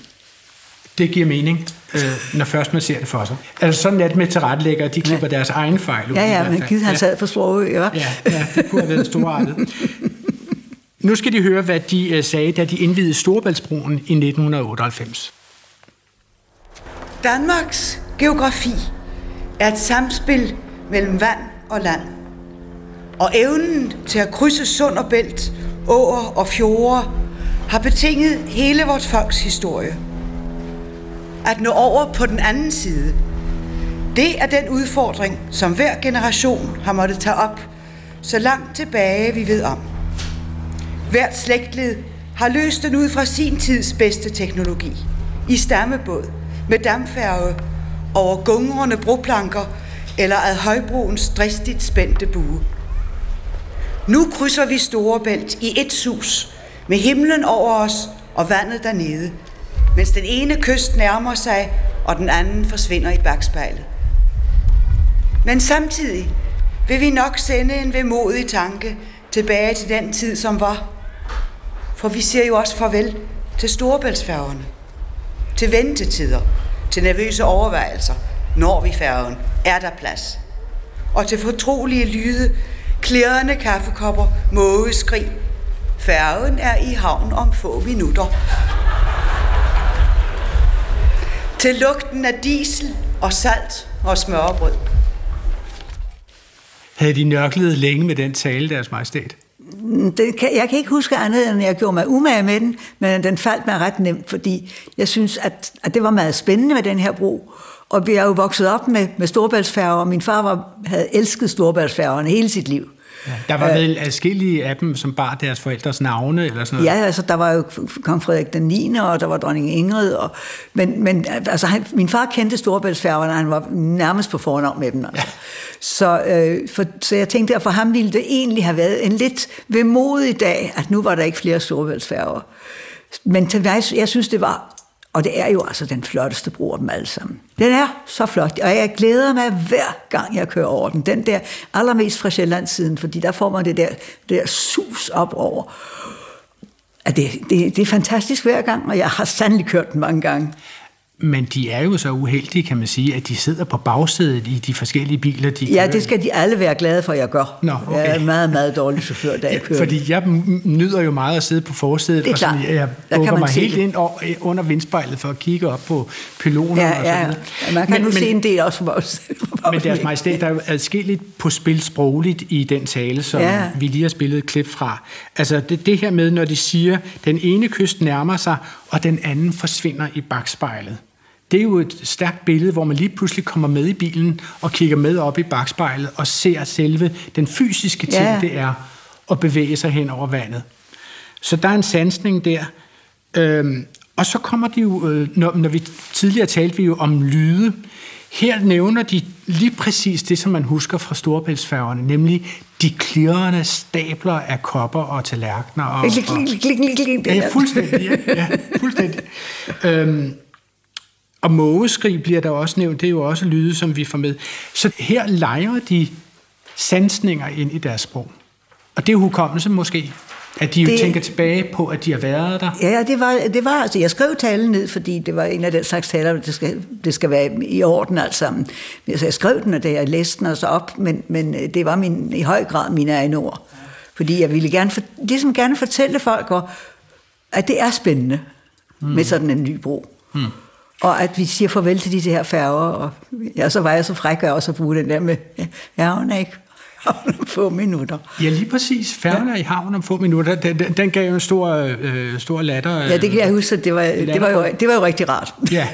Det giver mening, øh, når først man ser det for sig. Altså sådan er det med tilrettelæggere, de klipper ja. deres egen fejl. Ja, ja, men givet han ja. sad på Sprogø, ja. Ja, ja, det kunne have været storartet. Nu skal de høre, hvad de øh, sagde, da de indvidede Storebæltsbroen i 1998. Danmarks geografi er et samspil mellem vand og land. Og evnen til at krydse sund og bælt, åer og fjorde har betinget hele vores folks historie. At nå over på den anden side, det er den udfordring, som hver generation har måttet tage op, så langt tilbage vi ved om. Hvert slægtled har løst den ud fra sin tids bedste teknologi. I stammebåd, med dampfærge, over gungrende broplanker eller ad højbroens dristigt spændte bue. Nu krydser vi Storebælt i et sus, med himlen over os og vandet dernede, mens den ene kyst nærmer sig, og den anden forsvinder i bagspejlet. Men samtidig vil vi nok sende en vemodig tanke tilbage til den tid, som var. For vi siger jo også farvel til storebæltsfærgerne, til ventetider, til nervøse overvejelser, når vi færgen, er der plads. Og til fortrolige lyde, klirrende kaffekopper, mågeskrig. Færgen er i havn om få minutter. Til lugten af diesel og salt og smørbrød. Havde de nørklet længe med den tale, deres majestæt? Det kan, jeg kan ikke huske andet, end jeg gjorde mig umage med den, men den faldt mig ret nemt, fordi jeg synes, at, at det var meget spændende med den her bro. Og vi er jo vokset op med, med storbæltsfærger, og min far var, havde elsket storbæltsfærgerne hele sit liv. Der var vel adskillige af dem, som bar deres forældres navne, eller sådan noget? Ja, altså der var jo kong Frederik den 9., og der var dronning Ingrid, og, men, men altså, han, min far kendte Storebæltsfærgerne, han var nærmest på fornavn med dem. Altså. Ja. Så, øh, for, så jeg tænkte, at for ham ville det egentlig have været en lidt vemodig dag, at nu var der ikke flere Storebæltsfærger. Men til mig, jeg synes, det var og det er jo altså den flotteste bro af dem alle sammen. Den er så flot, og jeg glæder mig hver gang, jeg kører over den. Den der allermest fra Sjællandssiden, fordi der får man det der, det der sus op over. At det, det, det er fantastisk hver gang, og jeg har sandelig kørt den mange gange. Men de er jo så uheldige, kan man sige, at de sidder på bagsædet i de forskellige biler, de Ja, det skal de alle være glade for, at jeg gør. Nå, okay. Jeg er en meget, meget dårlig chauffør, da jeg kører. Fordi jeg nyder jo meget at sidde på forsædet, Det er og sådan, jeg bukker mig se helt det. ind og, under vindspejlet for at kigge op på pylonerne Ja, og så ja, videre. ja. Man kan men, nu men, se en del også for os. Men deres majestæt, der er jo adskilligt på spil sprogligt i den tale, som. Ja. vi lige har spillet et klip fra. Altså det, det her med, når de siger, den ene kyst nærmer sig, og den anden forsvinder i bagspejlet. Det er jo et stærkt billede, hvor man lige pludselig kommer med i bilen og kigger med op i bagspejlet og ser selve den fysiske ting, Ja. det er at bevæge sig hen over vandet. Så der er en sansning der. Øhm, og så kommer de jo, øh, når, når vi tidligere talte vi jo om lyde. Her nævner de lige præcis det, som man husker fra storbæltsfærgerne, nemlig de klirrende stabler af kopper og tallerkener. Og, det Ja, fuldstændig. Ja, ja fuldstændig. Øhm, og mågeskrig bliver der også nævnt, det er jo også lyde, som vi får med. Så her leger de sansninger ind i deres sprog. Og det er hukommelse måske, at de jo det... Tænker tilbage på, at de har været der. Ja, det var, det var, altså, jeg skrev talen ned, fordi det var en af den slags taler, det skal, det skal være i orden alt sammen. Altså, jeg skrev den, og da jeg læste den også op, men, men øh, det var min, i høj grad mine egne ord. Fordi jeg ville gerne, for, ligesom gerne fortælle folk, at det er spændende mm. med sådan en ny bro. Mm. Og at vi siger farvel til de her færger, og ja, så var jeg så fræk at også at bruge den der med, ja, hun er ikke om få minutter. Ja, lige præcis. Færgen er i havn om få minutter. Den, den, den gav jo en stor, øh, stor latter. Ja, det kan jeg huske, at det var, det var, jo, det var jo rigtig rart. Ja,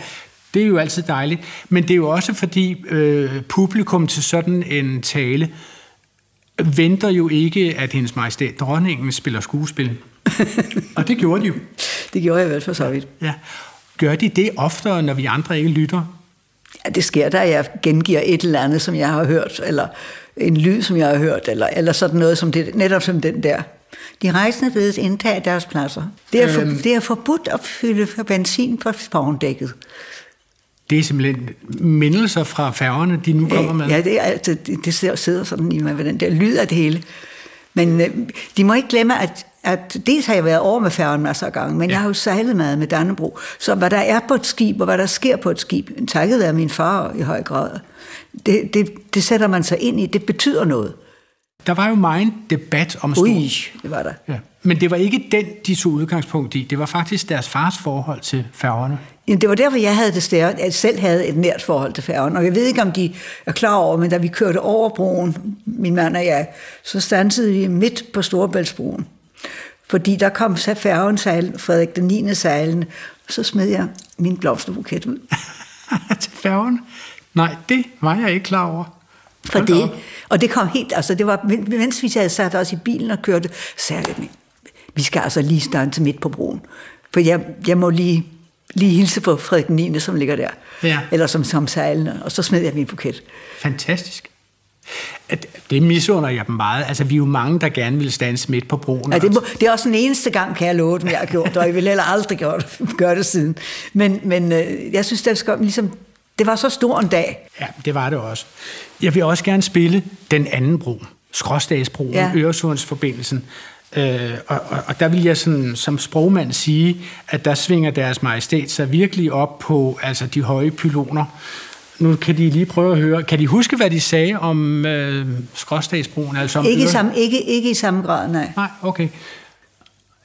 det er jo altid dejligt. Men det er jo også fordi øh, publikum til sådan en tale venter jo ikke, at hendes majestæt dronningen spiller skuespil. Og det gjorde de jo. Det gjorde jeg vel for så vidt. Ja. Gør de det oftere, når vi andre ikke lytter? Ja, det sker der, jeg gengiver et eller andet, som jeg har hørt, eller en lyd, som jeg har hørt, eller, eller sådan noget, som det, netop som den der. De rejsende bedes indtage deres pladser. Det er, for, Øhm. det er forbudt at fylde benzin på spavndækket. Det er simpelthen mindelser fra færgerne, de nu kommer med. Ja, det, er, altså, det, det sidder- sådan i mig, den der lyd af det hele. Men øh, de må ikke glemme, at, at dels har jeg været over med færgen masser af gange, men ja. jeg har jo sejlet meget med Dannebro. Så hvad der er på et skib, og hvad der sker på et skib, takket være min far i høj grad, det, det, det sætter man sig ind i. Det betyder noget. Der var jo meget debat om stor... Ui, det var der. Ja. Men det var ikke den, de tog udgangspunkt i. Det var faktisk deres fars forhold til færgerne. Jamen, det var derfor, jeg havde det stærkt, at selv havde et nært forhold til færgen. Og jeg ved ikke, om de er klar over, men da vi kørte over broen, min mand og jeg, så stansede vi midt på Storebæltsbroen. Fordi der kom så færgen sejlen, Frederik den 9. sejlen, og så smed jeg min blomsterbuket ud. til færgerne? Nej, det var jeg ikke klar over. For Hold det, op. og det kom helt, altså det var, mens vi havde sat os i bilen og kørte, så jeg, vi skal altså lige stanse midt på broen. For jeg, jeg må lige, lige hilse på Frederik den 9., som ligger der. Ja. Eller som, som sejlende, og så smed jeg min buket. Fantastisk. Det misunder jeg dem meget. Altså, vi er jo mange, der gerne vil stanse midt på broen. Ja, det, må, det er også den eneste gang, kan jeg love dem, jeg har gjort det, og jeg vil heller aldrig gøre det, gøre det siden. Men, men øh, jeg synes, det, skal, ligesom, det var så stor en dag. Ja, det var det også. Jeg vil også gerne spille den anden bro, Skråstagsbroen. Ja. Øresundsforbindelsen. Øh, og, og, og der vil jeg sådan, som sprogmand sige, at der svinger deres majestæt sig virkelig op på altså de høje pyloner. Nu kan de lige prøve at høre. Kan de huske, hvad de sagde om øh, Skråstagsbroen? Altså om Ikke i, samme, ikke, ikke i samme grad, nej. Nej, okay.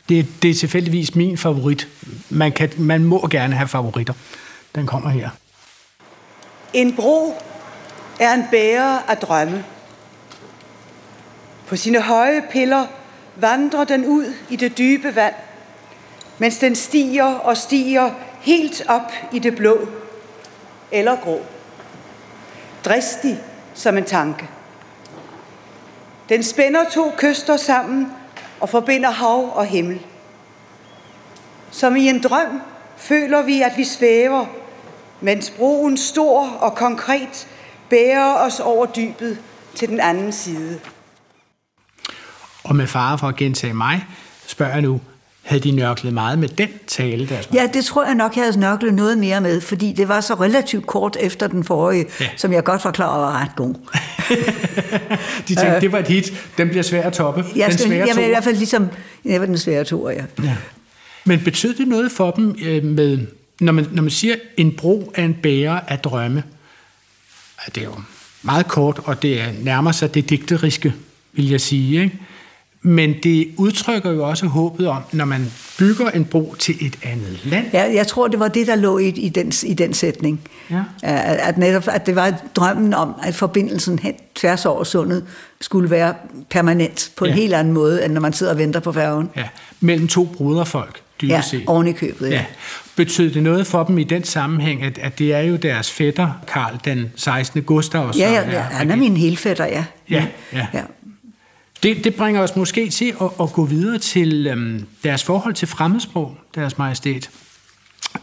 Det, det er tilfældigvis min favorit. Man, kan, man må gerne have favoritter. Den kommer her. En bro er en bærer af drømme. På sine høje piller vandrer den ud i det dybe vand, mens den stiger og stiger helt op i det blå eller grå. Dristig som en tanke. Den spænder to kyster sammen og forbinder hav og himmel. Som i en drøm føler vi, at vi svæver, mens broen stor og konkret bærer os over dybet til den anden side. Og med fare for at gentage mig, spørger jeg nu, havde de nørklet meget med den tale, deres Ja, det tror jeg nok, jeg havde nørklet noget mere med, fordi det var så relativt kort efter den forrige, Ja. ja. som jeg godt var klar over var ret god. De tænkte, det var et hit, den bliver svær at toppe. Jeg, den svære jeg vil i hvert fald ligesom, jeg var den svære toer, ja. Ja. Men betød det noget for dem øh, med når man, når man siger, en bro er en bærer af drømme, det er jo meget kort, og det er nærmer sig det digteriske, vil jeg sige. Ikke? Men det udtrykker jo også håbet om, når man bygger en bro til et andet land. Ja, jeg tror, det var det, der lå i, i, den, i den sætning. Ja. At, netop, at det var drømmen om, at forbindelsen hen, tværs over sundet skulle være permanent på en Ja. helt anden måde, end når man sidder og venter på færgen. Ja, mellem to broderfolk, dybest Ja, set. oven i købet. Ja. Ja. Betød det noget for dem i den sammenhæng, at, at det er jo deres fætter, Karl den 16. Gustav, Ja, ja, ja, han er min helfætter, ja. Ja, ja. ja. Det, det bringer os måske til at, at gå videre til øhm, deres forhold til fremmedsprog, deres majestæt.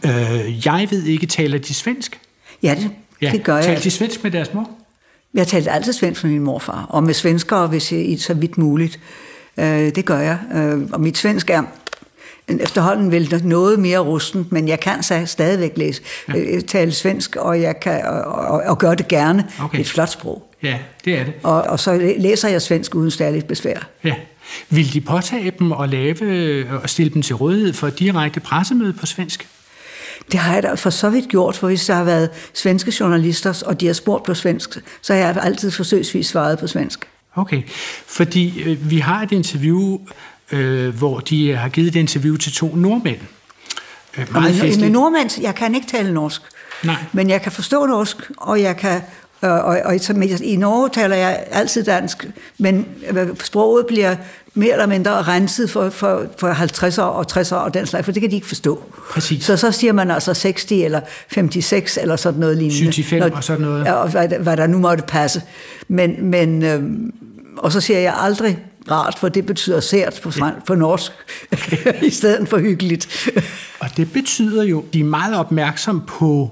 Øh, jeg ved ikke, taler de svensk? Ja, det, Ja. det gør Taler jeg. de svensk med deres mor? Jeg talte altid svensk med min morfar, og med svenskere, hvis jeg, så vidt muligt. Øh, det gør jeg. Øh, og mit svensk er efterhånden vel noget mere rustent, men jeg kan så stadigvæk læse, øh, tale svensk, og jeg kan og, og, og gøre det gerne. Okay. Et flot sprog. Ja, det er det. Og, og så læ- læser jeg svensk uden særligt besvær. Ja. Vil de påtage dem og lave øh, og stille dem til rådighed for direkte pressemøde på svensk? Det har jeg da for så vidt gjort, for hvis der har været svenske journalister, og de har spurgt på svensk, så har jeg altid forsøgsvis svaret på svensk. Okay, fordi øh, vi har et interview, øh, hvor de har givet et interview til to nordmænd. Øh, meget Men, med festligt. nordmænd, jeg kan ikke tale norsk. Nej. Men jeg kan forstå norsk, og jeg kan... Og, og, og i- i Norge taler jeg altid dansk, men øh, sproget bliver mere eller mindre renset for, for, for 50 år og 60 år og den slags, for det kan de ikke forstå. Præcis. Så så siger man altså 60 eller 56 eller sådan noget lignende. 75 og sådan noget. Ja, og hvad, der- hvad der nu måtte passe. Men, men øhm, og så siger jeg aldrig rart, for det betyder sært på, fran- på norsk, i stedet for hyggeligt. Og det betyder jo, de er meget opmærksom på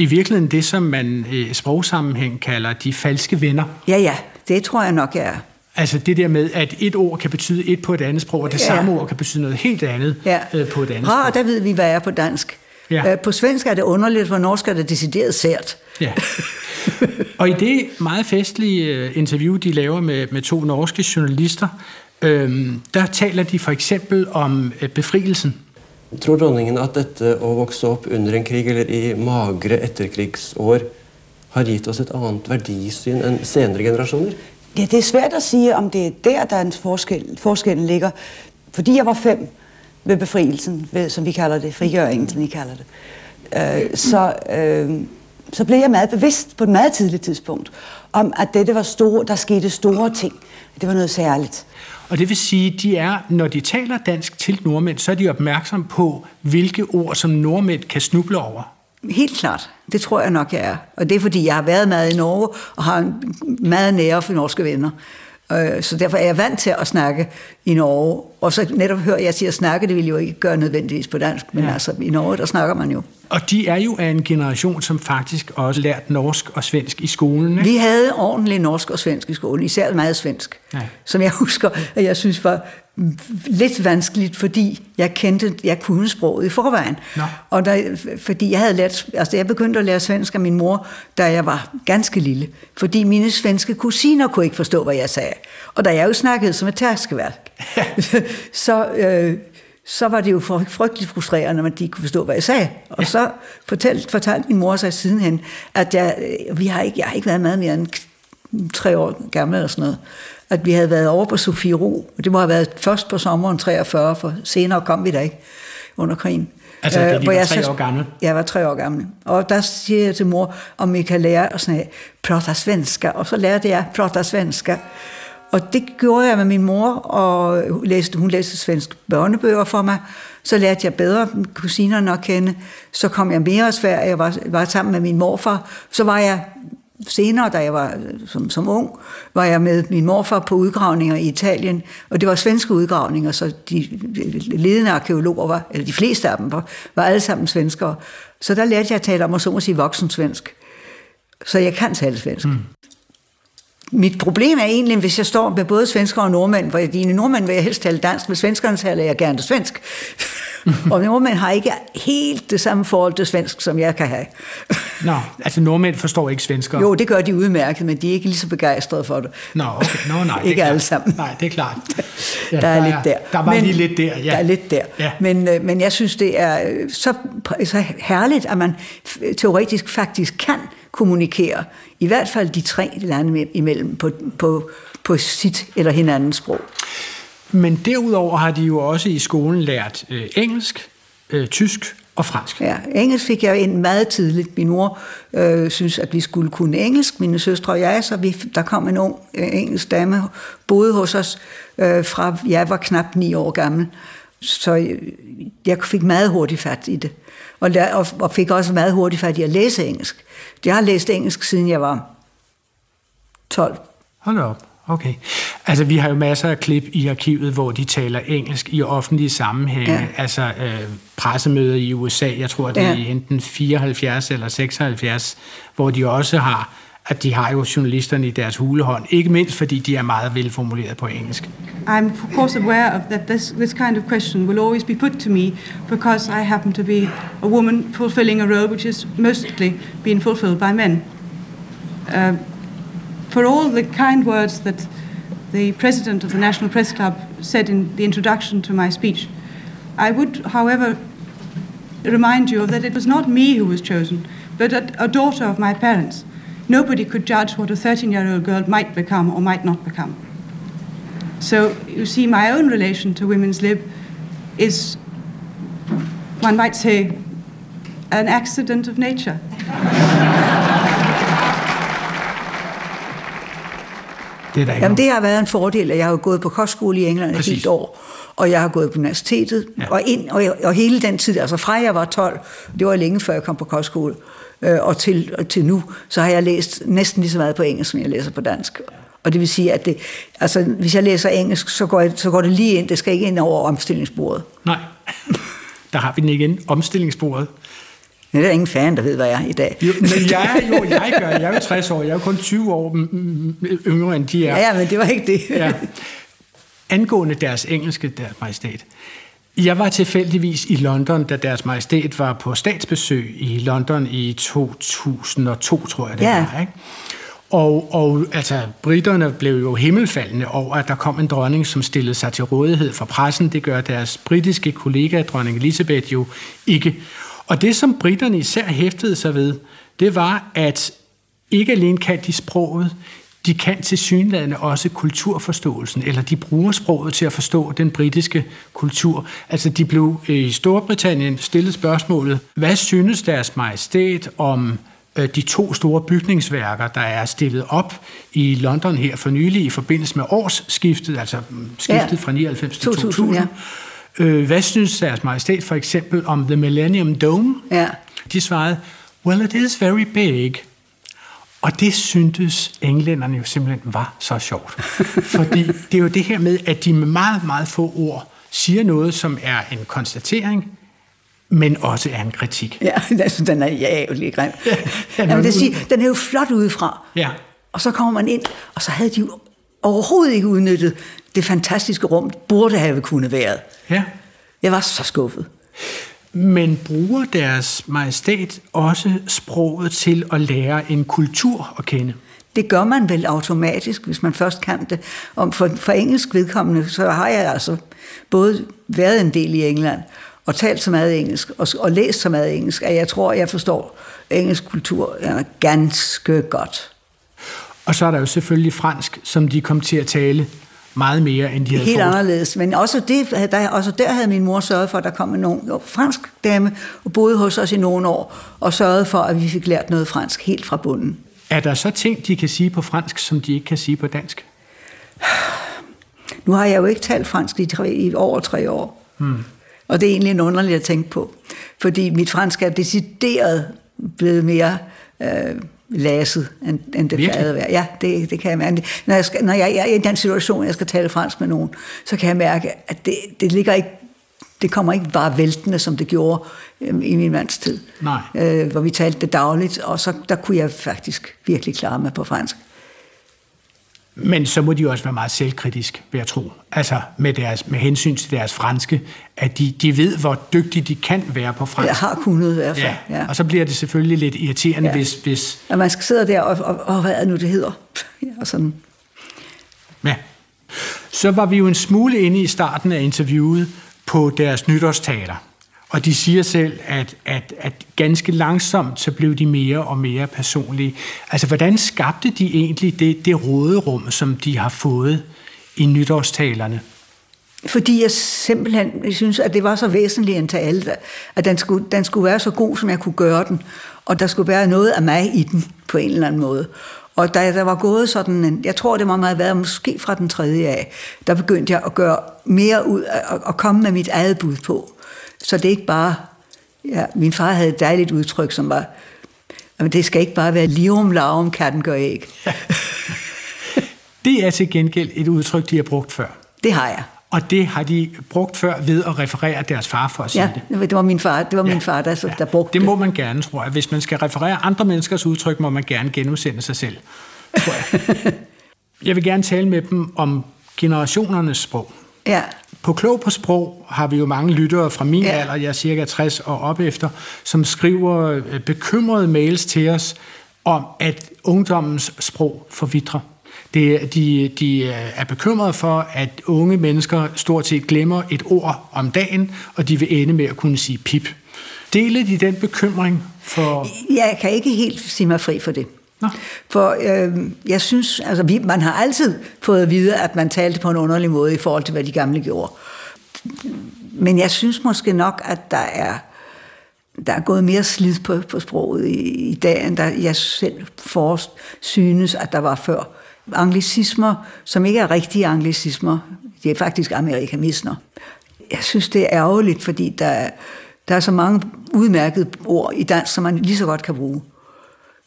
i virkeligheden det, som man i sprogsammenhæng kalder de falske venner. ja, ja, det tror jeg nok, jeg er. Altså det der med, at et ord kan betyde et på et andet sprog, og det Ja. samme ord kan betyde noget helt andet Ja. øh, på et andet sprog. der ved vi, hvad er på dansk. Ja. Øh, På svensk er det underligt, på norsk er det decideret sært. Ja. Og i det meget festlige øh, interview, de laver med, med to norske journalister, øhm, der taler de for eksempel om øh, befrielsen. Tror dronningen at dette å vokse opp under en krig eller i magre etterkrigsår har gitt oss et annet verdisyn enn senere generasjoner? Ja, det er svært at sige, om det er der, der en forskel, forskellen ligger. Fordi jeg var fem ved befrielsen, ved, som vi kalder det, frigøringen, som vi kalder det, øh, så, øh, så blev jeg meget bevidst på et meget tidligt tidspunkt, om at dette var store, der skete store ting. Det var noget særligt. Og det vil sige, de er, når de taler dansk til nordmænd, så er de opmærksom på, hvilke ord, som nordmænd kan snuble over. Helt klart. Det tror jeg nok, jeg er. Og det er, fordi jeg har været meget i Norge, og har meget nære for norske venner. Øh, Så derfor er jeg vant til at snakke i Norge. Og så netop hører jeg at snakke, det vil jo ikke gøre nødvendigvis på dansk, men Ja. altså i Norge, der snakker man jo. Og de er jo af en generation, som faktisk også lært norsk og svensk i skolen. Ikke? Vi havde ordentligt norsk og svensk i skolen, især meget svensk, Ja. som jeg husker, at jeg synes var lidt vanskeligt, fordi jeg kendte, jeg kunne sproget i forvejen. Nå. Og der, fordi jeg havde lært, altså jeg begyndte at lære svensk af min mor, da jeg var ganske lille, fordi mine svenske kusiner kunne ikke forstå, hvad jeg sagde. Og da jeg jo snakkede som et tærskeværk, så, øh, så var det jo for, frygteligt frustrerende, at de ikke kunne forstå, hvad jeg sagde. Og så fortalte, fortalte min mor sig sidenhen, at jeg, øh, vi har ikke, jeg har ikke været meget mere end tre år gammel eller sådan noget, at vi havde været over på Sofie Ro, det må have været først på sommeren 43, for senere kom vi der ikke under krigen. Altså, da de Øh, var jeg tre år gamle? Jeg var tre år gammel. Og der siger jeg til mor, om vi kan lære at sådan, prata svenska, og så lærte jeg prata svenska. Og det gjorde jeg med min mor, og hun læste, hun læste svensk børnebøger for mig. Så lærte jeg bedre kusinerne at kende. Så kom jeg mere af Sverige, jeg var, var sammen med min morfar. Så var jeg senere, da jeg var øh, som, som ung, var jeg med min morfar på udgravninger i Italien, og det var svenske udgravninger, så de ledende arkeologer var, eller de fleste af dem var, var alle sammen svenskere. Så der lærte jeg at tale om, og så må sige, voksen svensk. Så jeg kan tale svensk. Mm. Mit problem er egentlig, hvis jeg står med både svensker og nordmænd, hvor jeg, dine nordmænd vil jeg helst tale dansk, men svenskerne taler jeg gerne svensk. og nordmænd har ikke helt det samme forhold til svensk, som jeg kan have. Nå, altså nordmænd forstår ikke svensker. Jo, det gør de udmærket, men de er ikke lige så begejstrede for det. Nå, okay. Nå nej. det er Ikke alle sammen. Nej, det er klart. Ja, der, er der lidt er- der. der var lige lidt der, ja. Der er lidt der. Ja. Men, øh, men jeg synes, det er øh, så, så herligt, at man teoretisk faktisk kan kommunikere, i hvert fald de tre lande imellem, på, på, på sit eller hinandens sprog. Men derudover har de jo også i skolen lært øh, engelsk, øh, tysk og fransk. Ja, engelsk fik jeg ind meget tidligt. Min mor øh, synes, at vi skulle kunne engelsk, mine søstre og jeg, så vi, der kom en ung øh, engelsk dame, boede hos os øh, fra jeg var knap ni år gammel. Så øh, jeg fik meget hurtigt fat i det. Og, lær, og, og fik også meget hurtigt fat i at læse engelsk. Jeg har læst engelsk, siden jeg var 12. Hold op. Okay. Altså, vi har jo masser af klip i arkivet, hvor de taler engelsk i offentlige sammenhænge. Ja. Altså øh, pressemøder i USA, jeg tror, det er Ja. enten 74 eller 76, hvor de også har, at de har jo journalisterne i deres hulehånd. Ikke mindst, fordi de er meget velformuleret på engelsk. I'm of course aware of that this, this kind of question will always be put to me because I happen to be a woman fulfilling a role which is mostly being fulfilled by men. Uh, for all the kind words that the president of the National Press Club said in the introduction to my speech, I would, however, remind you that it was not me who was chosen, but a, a daughter of my parents. Nobody could judge what a 13 year old girl might become or might not become. So you see, my own relation to women's lib is, one might say, an accident of nature. Det er der ikke Jamen, det har været en fordel, at jeg har gået på kostskole i England et Præcis. helt år, og jeg har gået på universitetet, Ja. ja. og, ind, og, og hele den tid, altså fra jeg var 12, det var længe før jeg kom på kostskole, øh, og, til, og til nu, så har jeg læst næsten lige så meget på engelsk, som jeg læser på dansk. Og det vil sige, at det, altså, hvis jeg læser engelsk, så går, jeg, så går det lige ind, det skal ikke ind over omstillingsbordet. Nej. Der har vi den igen. Omstillingsbordet. Men der er ingen fan, der ved, hvad jeg er i dag. Jo, men jeg, er jo, jeg gør det. Jeg er jo 60 år. Jeg er jo kun 20 år mm, mm, yngre, end de er. Ja, men det var ikke det. Ja. Angående deres engelske, deres majestæt. Jeg var tilfældigvis i London, da deres majestæt var på statsbesøg i London i 2002, tror jeg det Ja. var. Ikke? Og, og altså, britterne blev jo himmelfaldende over, at der kom en dronning, som stillede sig til rådighed for pressen. Det gør deres britiske kollega, dronning Elizabeth, jo ikke. Og det, som britterne især hæftede sig ved, det var, at ikke alene kan de sproget, de kan til synlædende også kulturforståelsen, eller de bruger sproget til at forstå den britiske kultur. Altså de blev øh, i Storbritannien stillet spørgsmålet, hvad synes deres majestæt om øh, de to store bygningsværker, der er stillet op i London her for nylig i forbindelse med årsskiftet, altså mm, skiftet Ja. fra 99 til 2000, 2000. ja. Øh, hvad synes deres majestæt for eksempel om The Millennium Dome? Ja. De svarede, well, it is very big. Og det syntes englænderne jo simpelthen var så sjovt. Fordi det er jo det her med, at de med meget, meget få ord siger noget, som er en konstatering, men også er en kritik. Ja, altså, den er jævlig grim. Ja, Jamen, det siger, den er jo flot udefra. Ja. Og så kommer man ind, og så havde de jo overhovedet ikke udnyttet det fantastiske rum, burde have kunnet været. Ja. Jeg var så skuffet. Men bruger deres majestæt også sproget til at lære en kultur at kende? Det gør man vel automatisk, hvis man først kan det. Og for, for engelsk vedkommende, så har jeg altså både været en del i England, og talt så meget engelsk, og, og læst så meget engelsk, at jeg tror, jeg forstår engelsk kultur ja, ganske godt. Og så er der jo selvfølgelig fransk, som de kom til at tale meget mere, end de havde Helt forestillet. anderledes. Men også, det, der, også der havde min mor sørget for, at der kom en ung fransk dame og boede hos os i nogle år, og sørgede for, at vi fik lært noget fransk helt fra bunden. Er der så ting, de kan sige på fransk, som de ikke kan sige på dansk? Nu har jeg jo ikke talt fransk i, tre, i over tre år. Hmm. Og det er egentlig en underligt at tænke på. Fordi mit fransk er decideret blevet mere øh, laset, end, end det Virkelig? plejede at være. Ja, det, det kan jeg mærke. Når jeg, skal, når jeg er i den situation, jeg skal tale fransk med nogen, så kan jeg mærke, at det, det ligger ikke det kommer ikke bare væltende, som det gjorde øh, i min mands tid. Nej. Øh, hvor vi talte det dagligt, og så der kunne jeg faktisk virkelig klare mig på fransk. Men så må de også være meget selvkritisk, vil jeg tro. Altså med, deres, med hensyn til deres franske, at de, de ved, hvor dygtige de kan være på fransk. Jeg har kunnet i hvert fald. Ja. Ja. Og så bliver det selvfølgelig lidt irriterende, ja. Hvis, hvis... At man skal sidde der og, og, og hvad er det nu, det hedder? Ja, og sådan. Ja. Så var vi jo en smule inde i starten af interviewet på deres nytårstaler. Og de siger selv, at, at, at ganske langsomt så blev de mere og mere personlige. Altså, hvordan skabte de egentlig det, det råderum, som de har fået i nytårstalerne? Fordi jeg simpelthen jeg synes, at det var så væsentligt en tale, at den skulle, den skulle være så god, som jeg kunne gøre den. Og der skulle være noget af mig i den, på en eller anden måde. Og da der var gået sådan en, jeg tror det må have været måske fra den tredje af, der begyndte jeg at gøre mere ud, og komme med mit eget bud på. Så det er ikke bare, ja, min far havde et dejligt udtryk, som var, at det skal ikke bare være lirum larum, katten gør æg. det er til gengæld et udtryk, de har brugt før. Det har jeg. Og det har de brugt før ved at referere deres far for at sige ja, det. det var min far, det var ja. min far der, ja. der brugte det. Det må man gerne, tror jeg. Hvis man skal referere andre menneskers udtryk, må man gerne genudsende sig selv, tror jeg. jeg vil gerne tale med dem om generationernes sprog. Ja. På Klog på Sprog har vi jo mange lyttere fra min ja. alder, jeg er cirka 60 og op efter, som skriver øh, bekymrede mails til os om, at ungdommens sprog forvitrer. Det, de, de er bekymrede for, at unge mennesker stort set glemmer et ord om dagen, og de vil ende med at kunne sige pip. Deler de den bekymring for... Jeg kan ikke helt sige mig fri for det. Nå. For øh, jeg synes, altså vi, man har altid fået at vide, at man talte på en underlig måde i forhold til, hvad de gamle gjorde. Men jeg synes måske nok, at der er, der er gået mere slid på, på sproget i, i dag, end der jeg selv forrest synes, at der var før. Anglicismer, som ikke er rigtige anglicismer, det er faktisk amerikanismer. Jeg synes, det er ærgerligt, fordi der, der er så mange udmærkede ord i dansk, som man lige så godt kan bruge.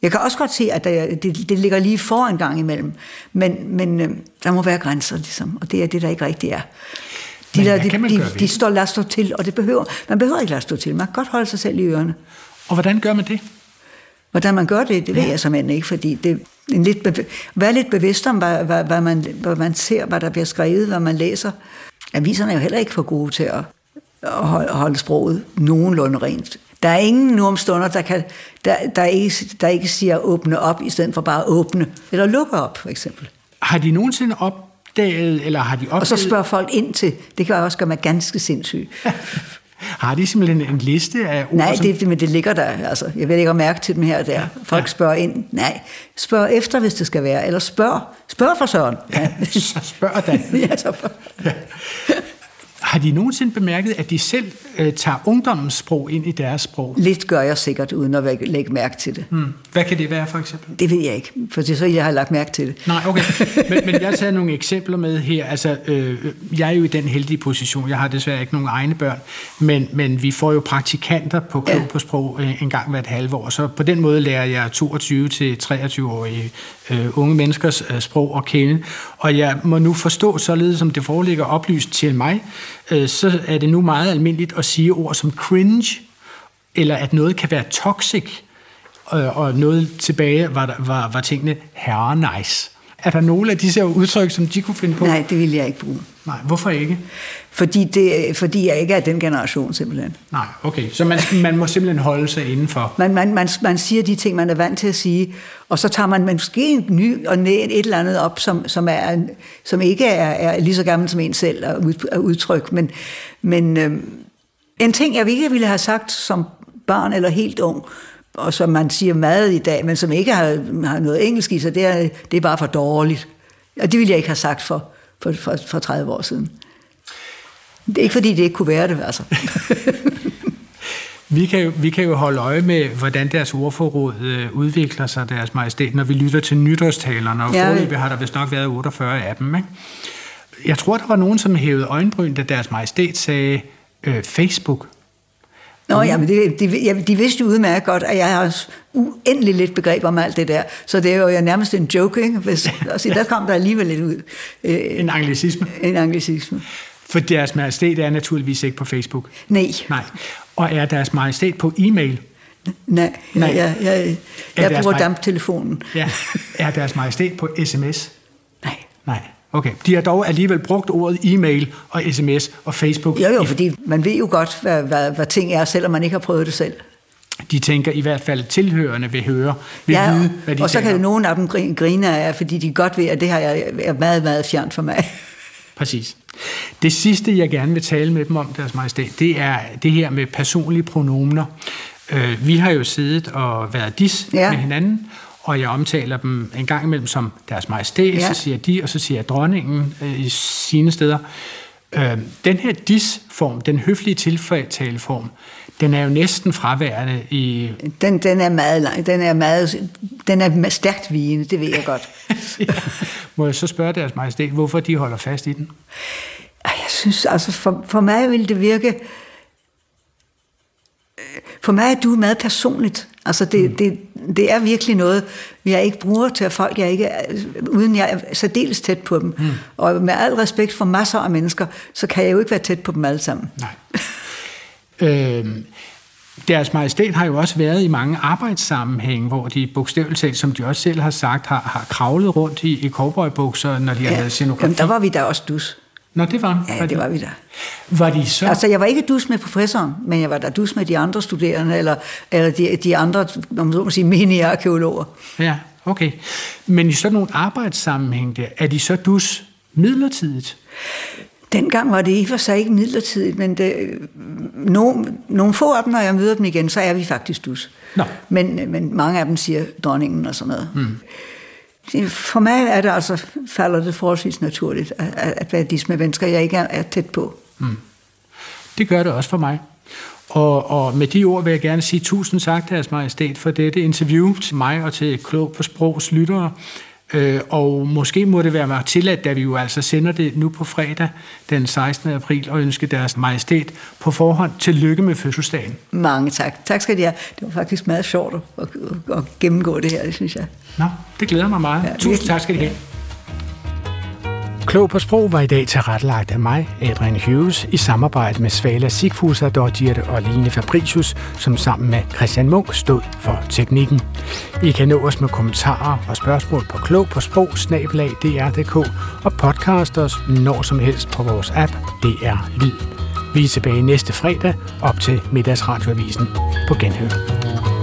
Jeg kan også godt se, at det, det, det ligger lige for en gang imellem, men, men øh, der må være grænser, ligesom, og det er det, der ikke rigtigt er. De, men, der, de, de, de står lad stå til, og det behøver, man behøver ikke lade stå til. Man kan godt holde sig selv i ørerne. Og hvordan gør man det? Hvordan man gør det, det ved jeg simpelthen ikke, fordi det en lidt bev- vær lidt bevidst om, hvad, hvad, hvad, man, hvad man ser, hvad der bliver skrevet, hvad man læser. Aviserne er jo heller ikke for gode til at, at holde sproget nogenlunde rent. Der er ingen nu om stunder, der, kan, der, der, ikke, der ikke siger åbne op, i stedet for bare åbne, eller lukke op, for eksempel. Har de nogensinde opdaget, eller har de opdaget... Og så spørger folk ind til, det kan også gøre mig ganske sindssyg. Har de simpelthen en liste af ord? Nej, det, men det ligger der. Altså, jeg vil ikke mærke til dem her og der. Folk ja. spørger ind. Nej, spørg efter, hvis det skal være. Eller spørg. Spørg for søren. Ja, så spørg da. ja, så for. ja. Har de nogensinde bemærket, at de selv øh, tager ungdommens sprog ind i deres sprog? Lidt gør jeg sikkert, uden at lægge mærke til det. Hmm. Hvad kan det være, for eksempel? Det ved jeg ikke, for det er så, jeg har lagt mærke til det. Nej, okay. Men, men jeg har taget nogle eksempler med her. Altså, øh, jeg er jo i den heldige position. Jeg har desværre ikke nogen egne børn, men, men vi får jo praktikanter på Klog ja. på Sprog øh, en gang hvert halve år. Så på den måde lærer jeg 22-23-årige øh, unge menneskers øh, sprog at kende. Og jeg må nu forstå, således som det foreligger oplyst til mig, øh, så er det nu meget almindeligt at sige ord som cringe, eller at noget kan være toxic, øh, og noget tilbage var, var, var tingene herre nice. Er der nogle af disse udtryk, som de kunne finde på? Nej, det vil jeg ikke bruge. Nej, hvorfor ikke? Fordi, det, fordi jeg ikke er den generation, simpelthen. Nej, okay. Så man, man må simpelthen holde sig indenfor? Man, man, man, man siger de ting, man er vant til at sige, og så tager man måske en ny og et eller andet op, som, som, er, som ikke er, er lige så gammel som en selv at, ud, at udtrykke. Men, men øh, en ting, jeg ikke ville have sagt som barn eller helt ung, og som man siger meget i dag, men som ikke har, har noget engelsk i sig, det er, det er bare for dårligt. Og det ville jeg ikke have sagt for, for, for, for 30 år siden. Det er ikke fordi, det ikke kunne være det, altså. vi, kan jo, vi kan jo holde øje med, hvordan deres ordforråd øh, udvikler sig, deres majestæt, når vi lytter til nytårstalerne, og ja, forløbig har der vist nok været 48 af dem. Ikke? Jeg tror, der var nogen, som hævede øjenbryn, da deres majestæt sagde øh, Facebook. Nå ja, men det, de, de vidste jo udmærket godt, at jeg har uendelig lidt begreb om alt det der. Så det er jo nærmest en joke, ikke? Hvis, altså, der kom der alligevel lidt ud. Øh, en anglicisme. En anglicisme. For deres majestæt er naturligvis ikke på Facebook. Nej. Nej. Og er deres majestæt på e-mail? Nej, Nej. jeg, jeg, jeg, jeg bruger damptelefonen. Ja. Er deres majestæt på sms? Nej. Nej. Okay. De har dog alligevel brugt ordet e-mail og sms og Facebook. Jo, jo, fordi man ved jo godt, hvad, hvad, hvad ting er, selvom man ikke har prøvet det selv. De tænker i hvert fald, tilhørende vil høre, vil ja, vide, hvad de og så kan nogen af dem grine af, fordi de godt ved, at det her er meget, meget fjernt for mig. Præcis. Det sidste, jeg gerne vil tale med dem om, deres majestæt, det er det her med personlige pronomener. Øh, vi har jo siddet og været dis ja. med hinanden, og jeg omtaler dem en gang imellem som deres majestæt, ja. så siger de, og så siger jeg dronningen øh, i sine steder. Øh, den her dis-form, den høflige tiltaleform, den er jo næsten fraværende i... Den, den er meget lang, den er meget, den er stærkt vigende, det ved jeg godt. ja. Må jeg så spørge deres majestæt, hvorfor de holder fast i den? Jeg synes, altså for, for mig vil det virke... For mig er du meget personligt. Altså det, mm. det, det er virkelig noget, jeg ikke bruger til folk, jeg ikke, uden jeg er særdeles tæt på dem. Mm. Og med al respekt for masser af mennesker, så kan jeg jo ikke være tæt på dem alle sammen. Nej. øhm, deres majestæt har jo også været i mange arbejdssammenhænge, hvor de bogstaveligt talt, som de også selv har sagt, har, har kravlet rundt i, i cowboybukser, når de ja. har lavet scenografi. Jamen, der var vi da også dus. Nå, det var Ja, det var vi da. Var de så? Altså, jeg var ikke dus med professoren, men jeg var da dus med de andre studerende, eller, eller de, de andre, om man sige, mini-arkeologer. Ja, okay. Men i sådan nogle arbejdssammenhæng der, er de så dus midlertidigt? Dengang var det i for sig ikke midlertidigt, men det, nogle, nogle få af dem, når jeg møder dem igen, så er vi faktisk dus. Nå. Men, men mange af dem siger dronningen og sådan noget. Mm. For mig er det altså, falder det forholdsvis naturligt, at, at være dis med mennesker, jeg ikke er, er tæt på. Mm. Det gør det også for mig. Og, og med de ord vil jeg gerne sige tusind tak til majestæt for dette interview til mig og til Klog på Sprogs lyttere. Øh, og måske må det være mig tilladt, da vi jo altså sender det nu på fredag den 16. april, og ønske deres majestæt på forhånd tillykke med fødselsdagen. Mange tak. Tak skal de have. Det var faktisk meget sjovt at, at, at gennemgå det her, det synes jeg. Nå, det glæder mig meget. Ja, Tusind tak skal de have. Klog på sprog var i dag tilrettelagt af mig, Adrian Hughes, i samarbejde med Svala Sigfusa, Dodgert og Line Fabricius, som sammen med Christian Munk stod for teknikken. I kan nå os med kommentarer og spørgsmål på klog på sprog, og podcast os når som helst på vores app DR Lyd. Vi er tilbage næste fredag op til middagsradioavisen på Genhør.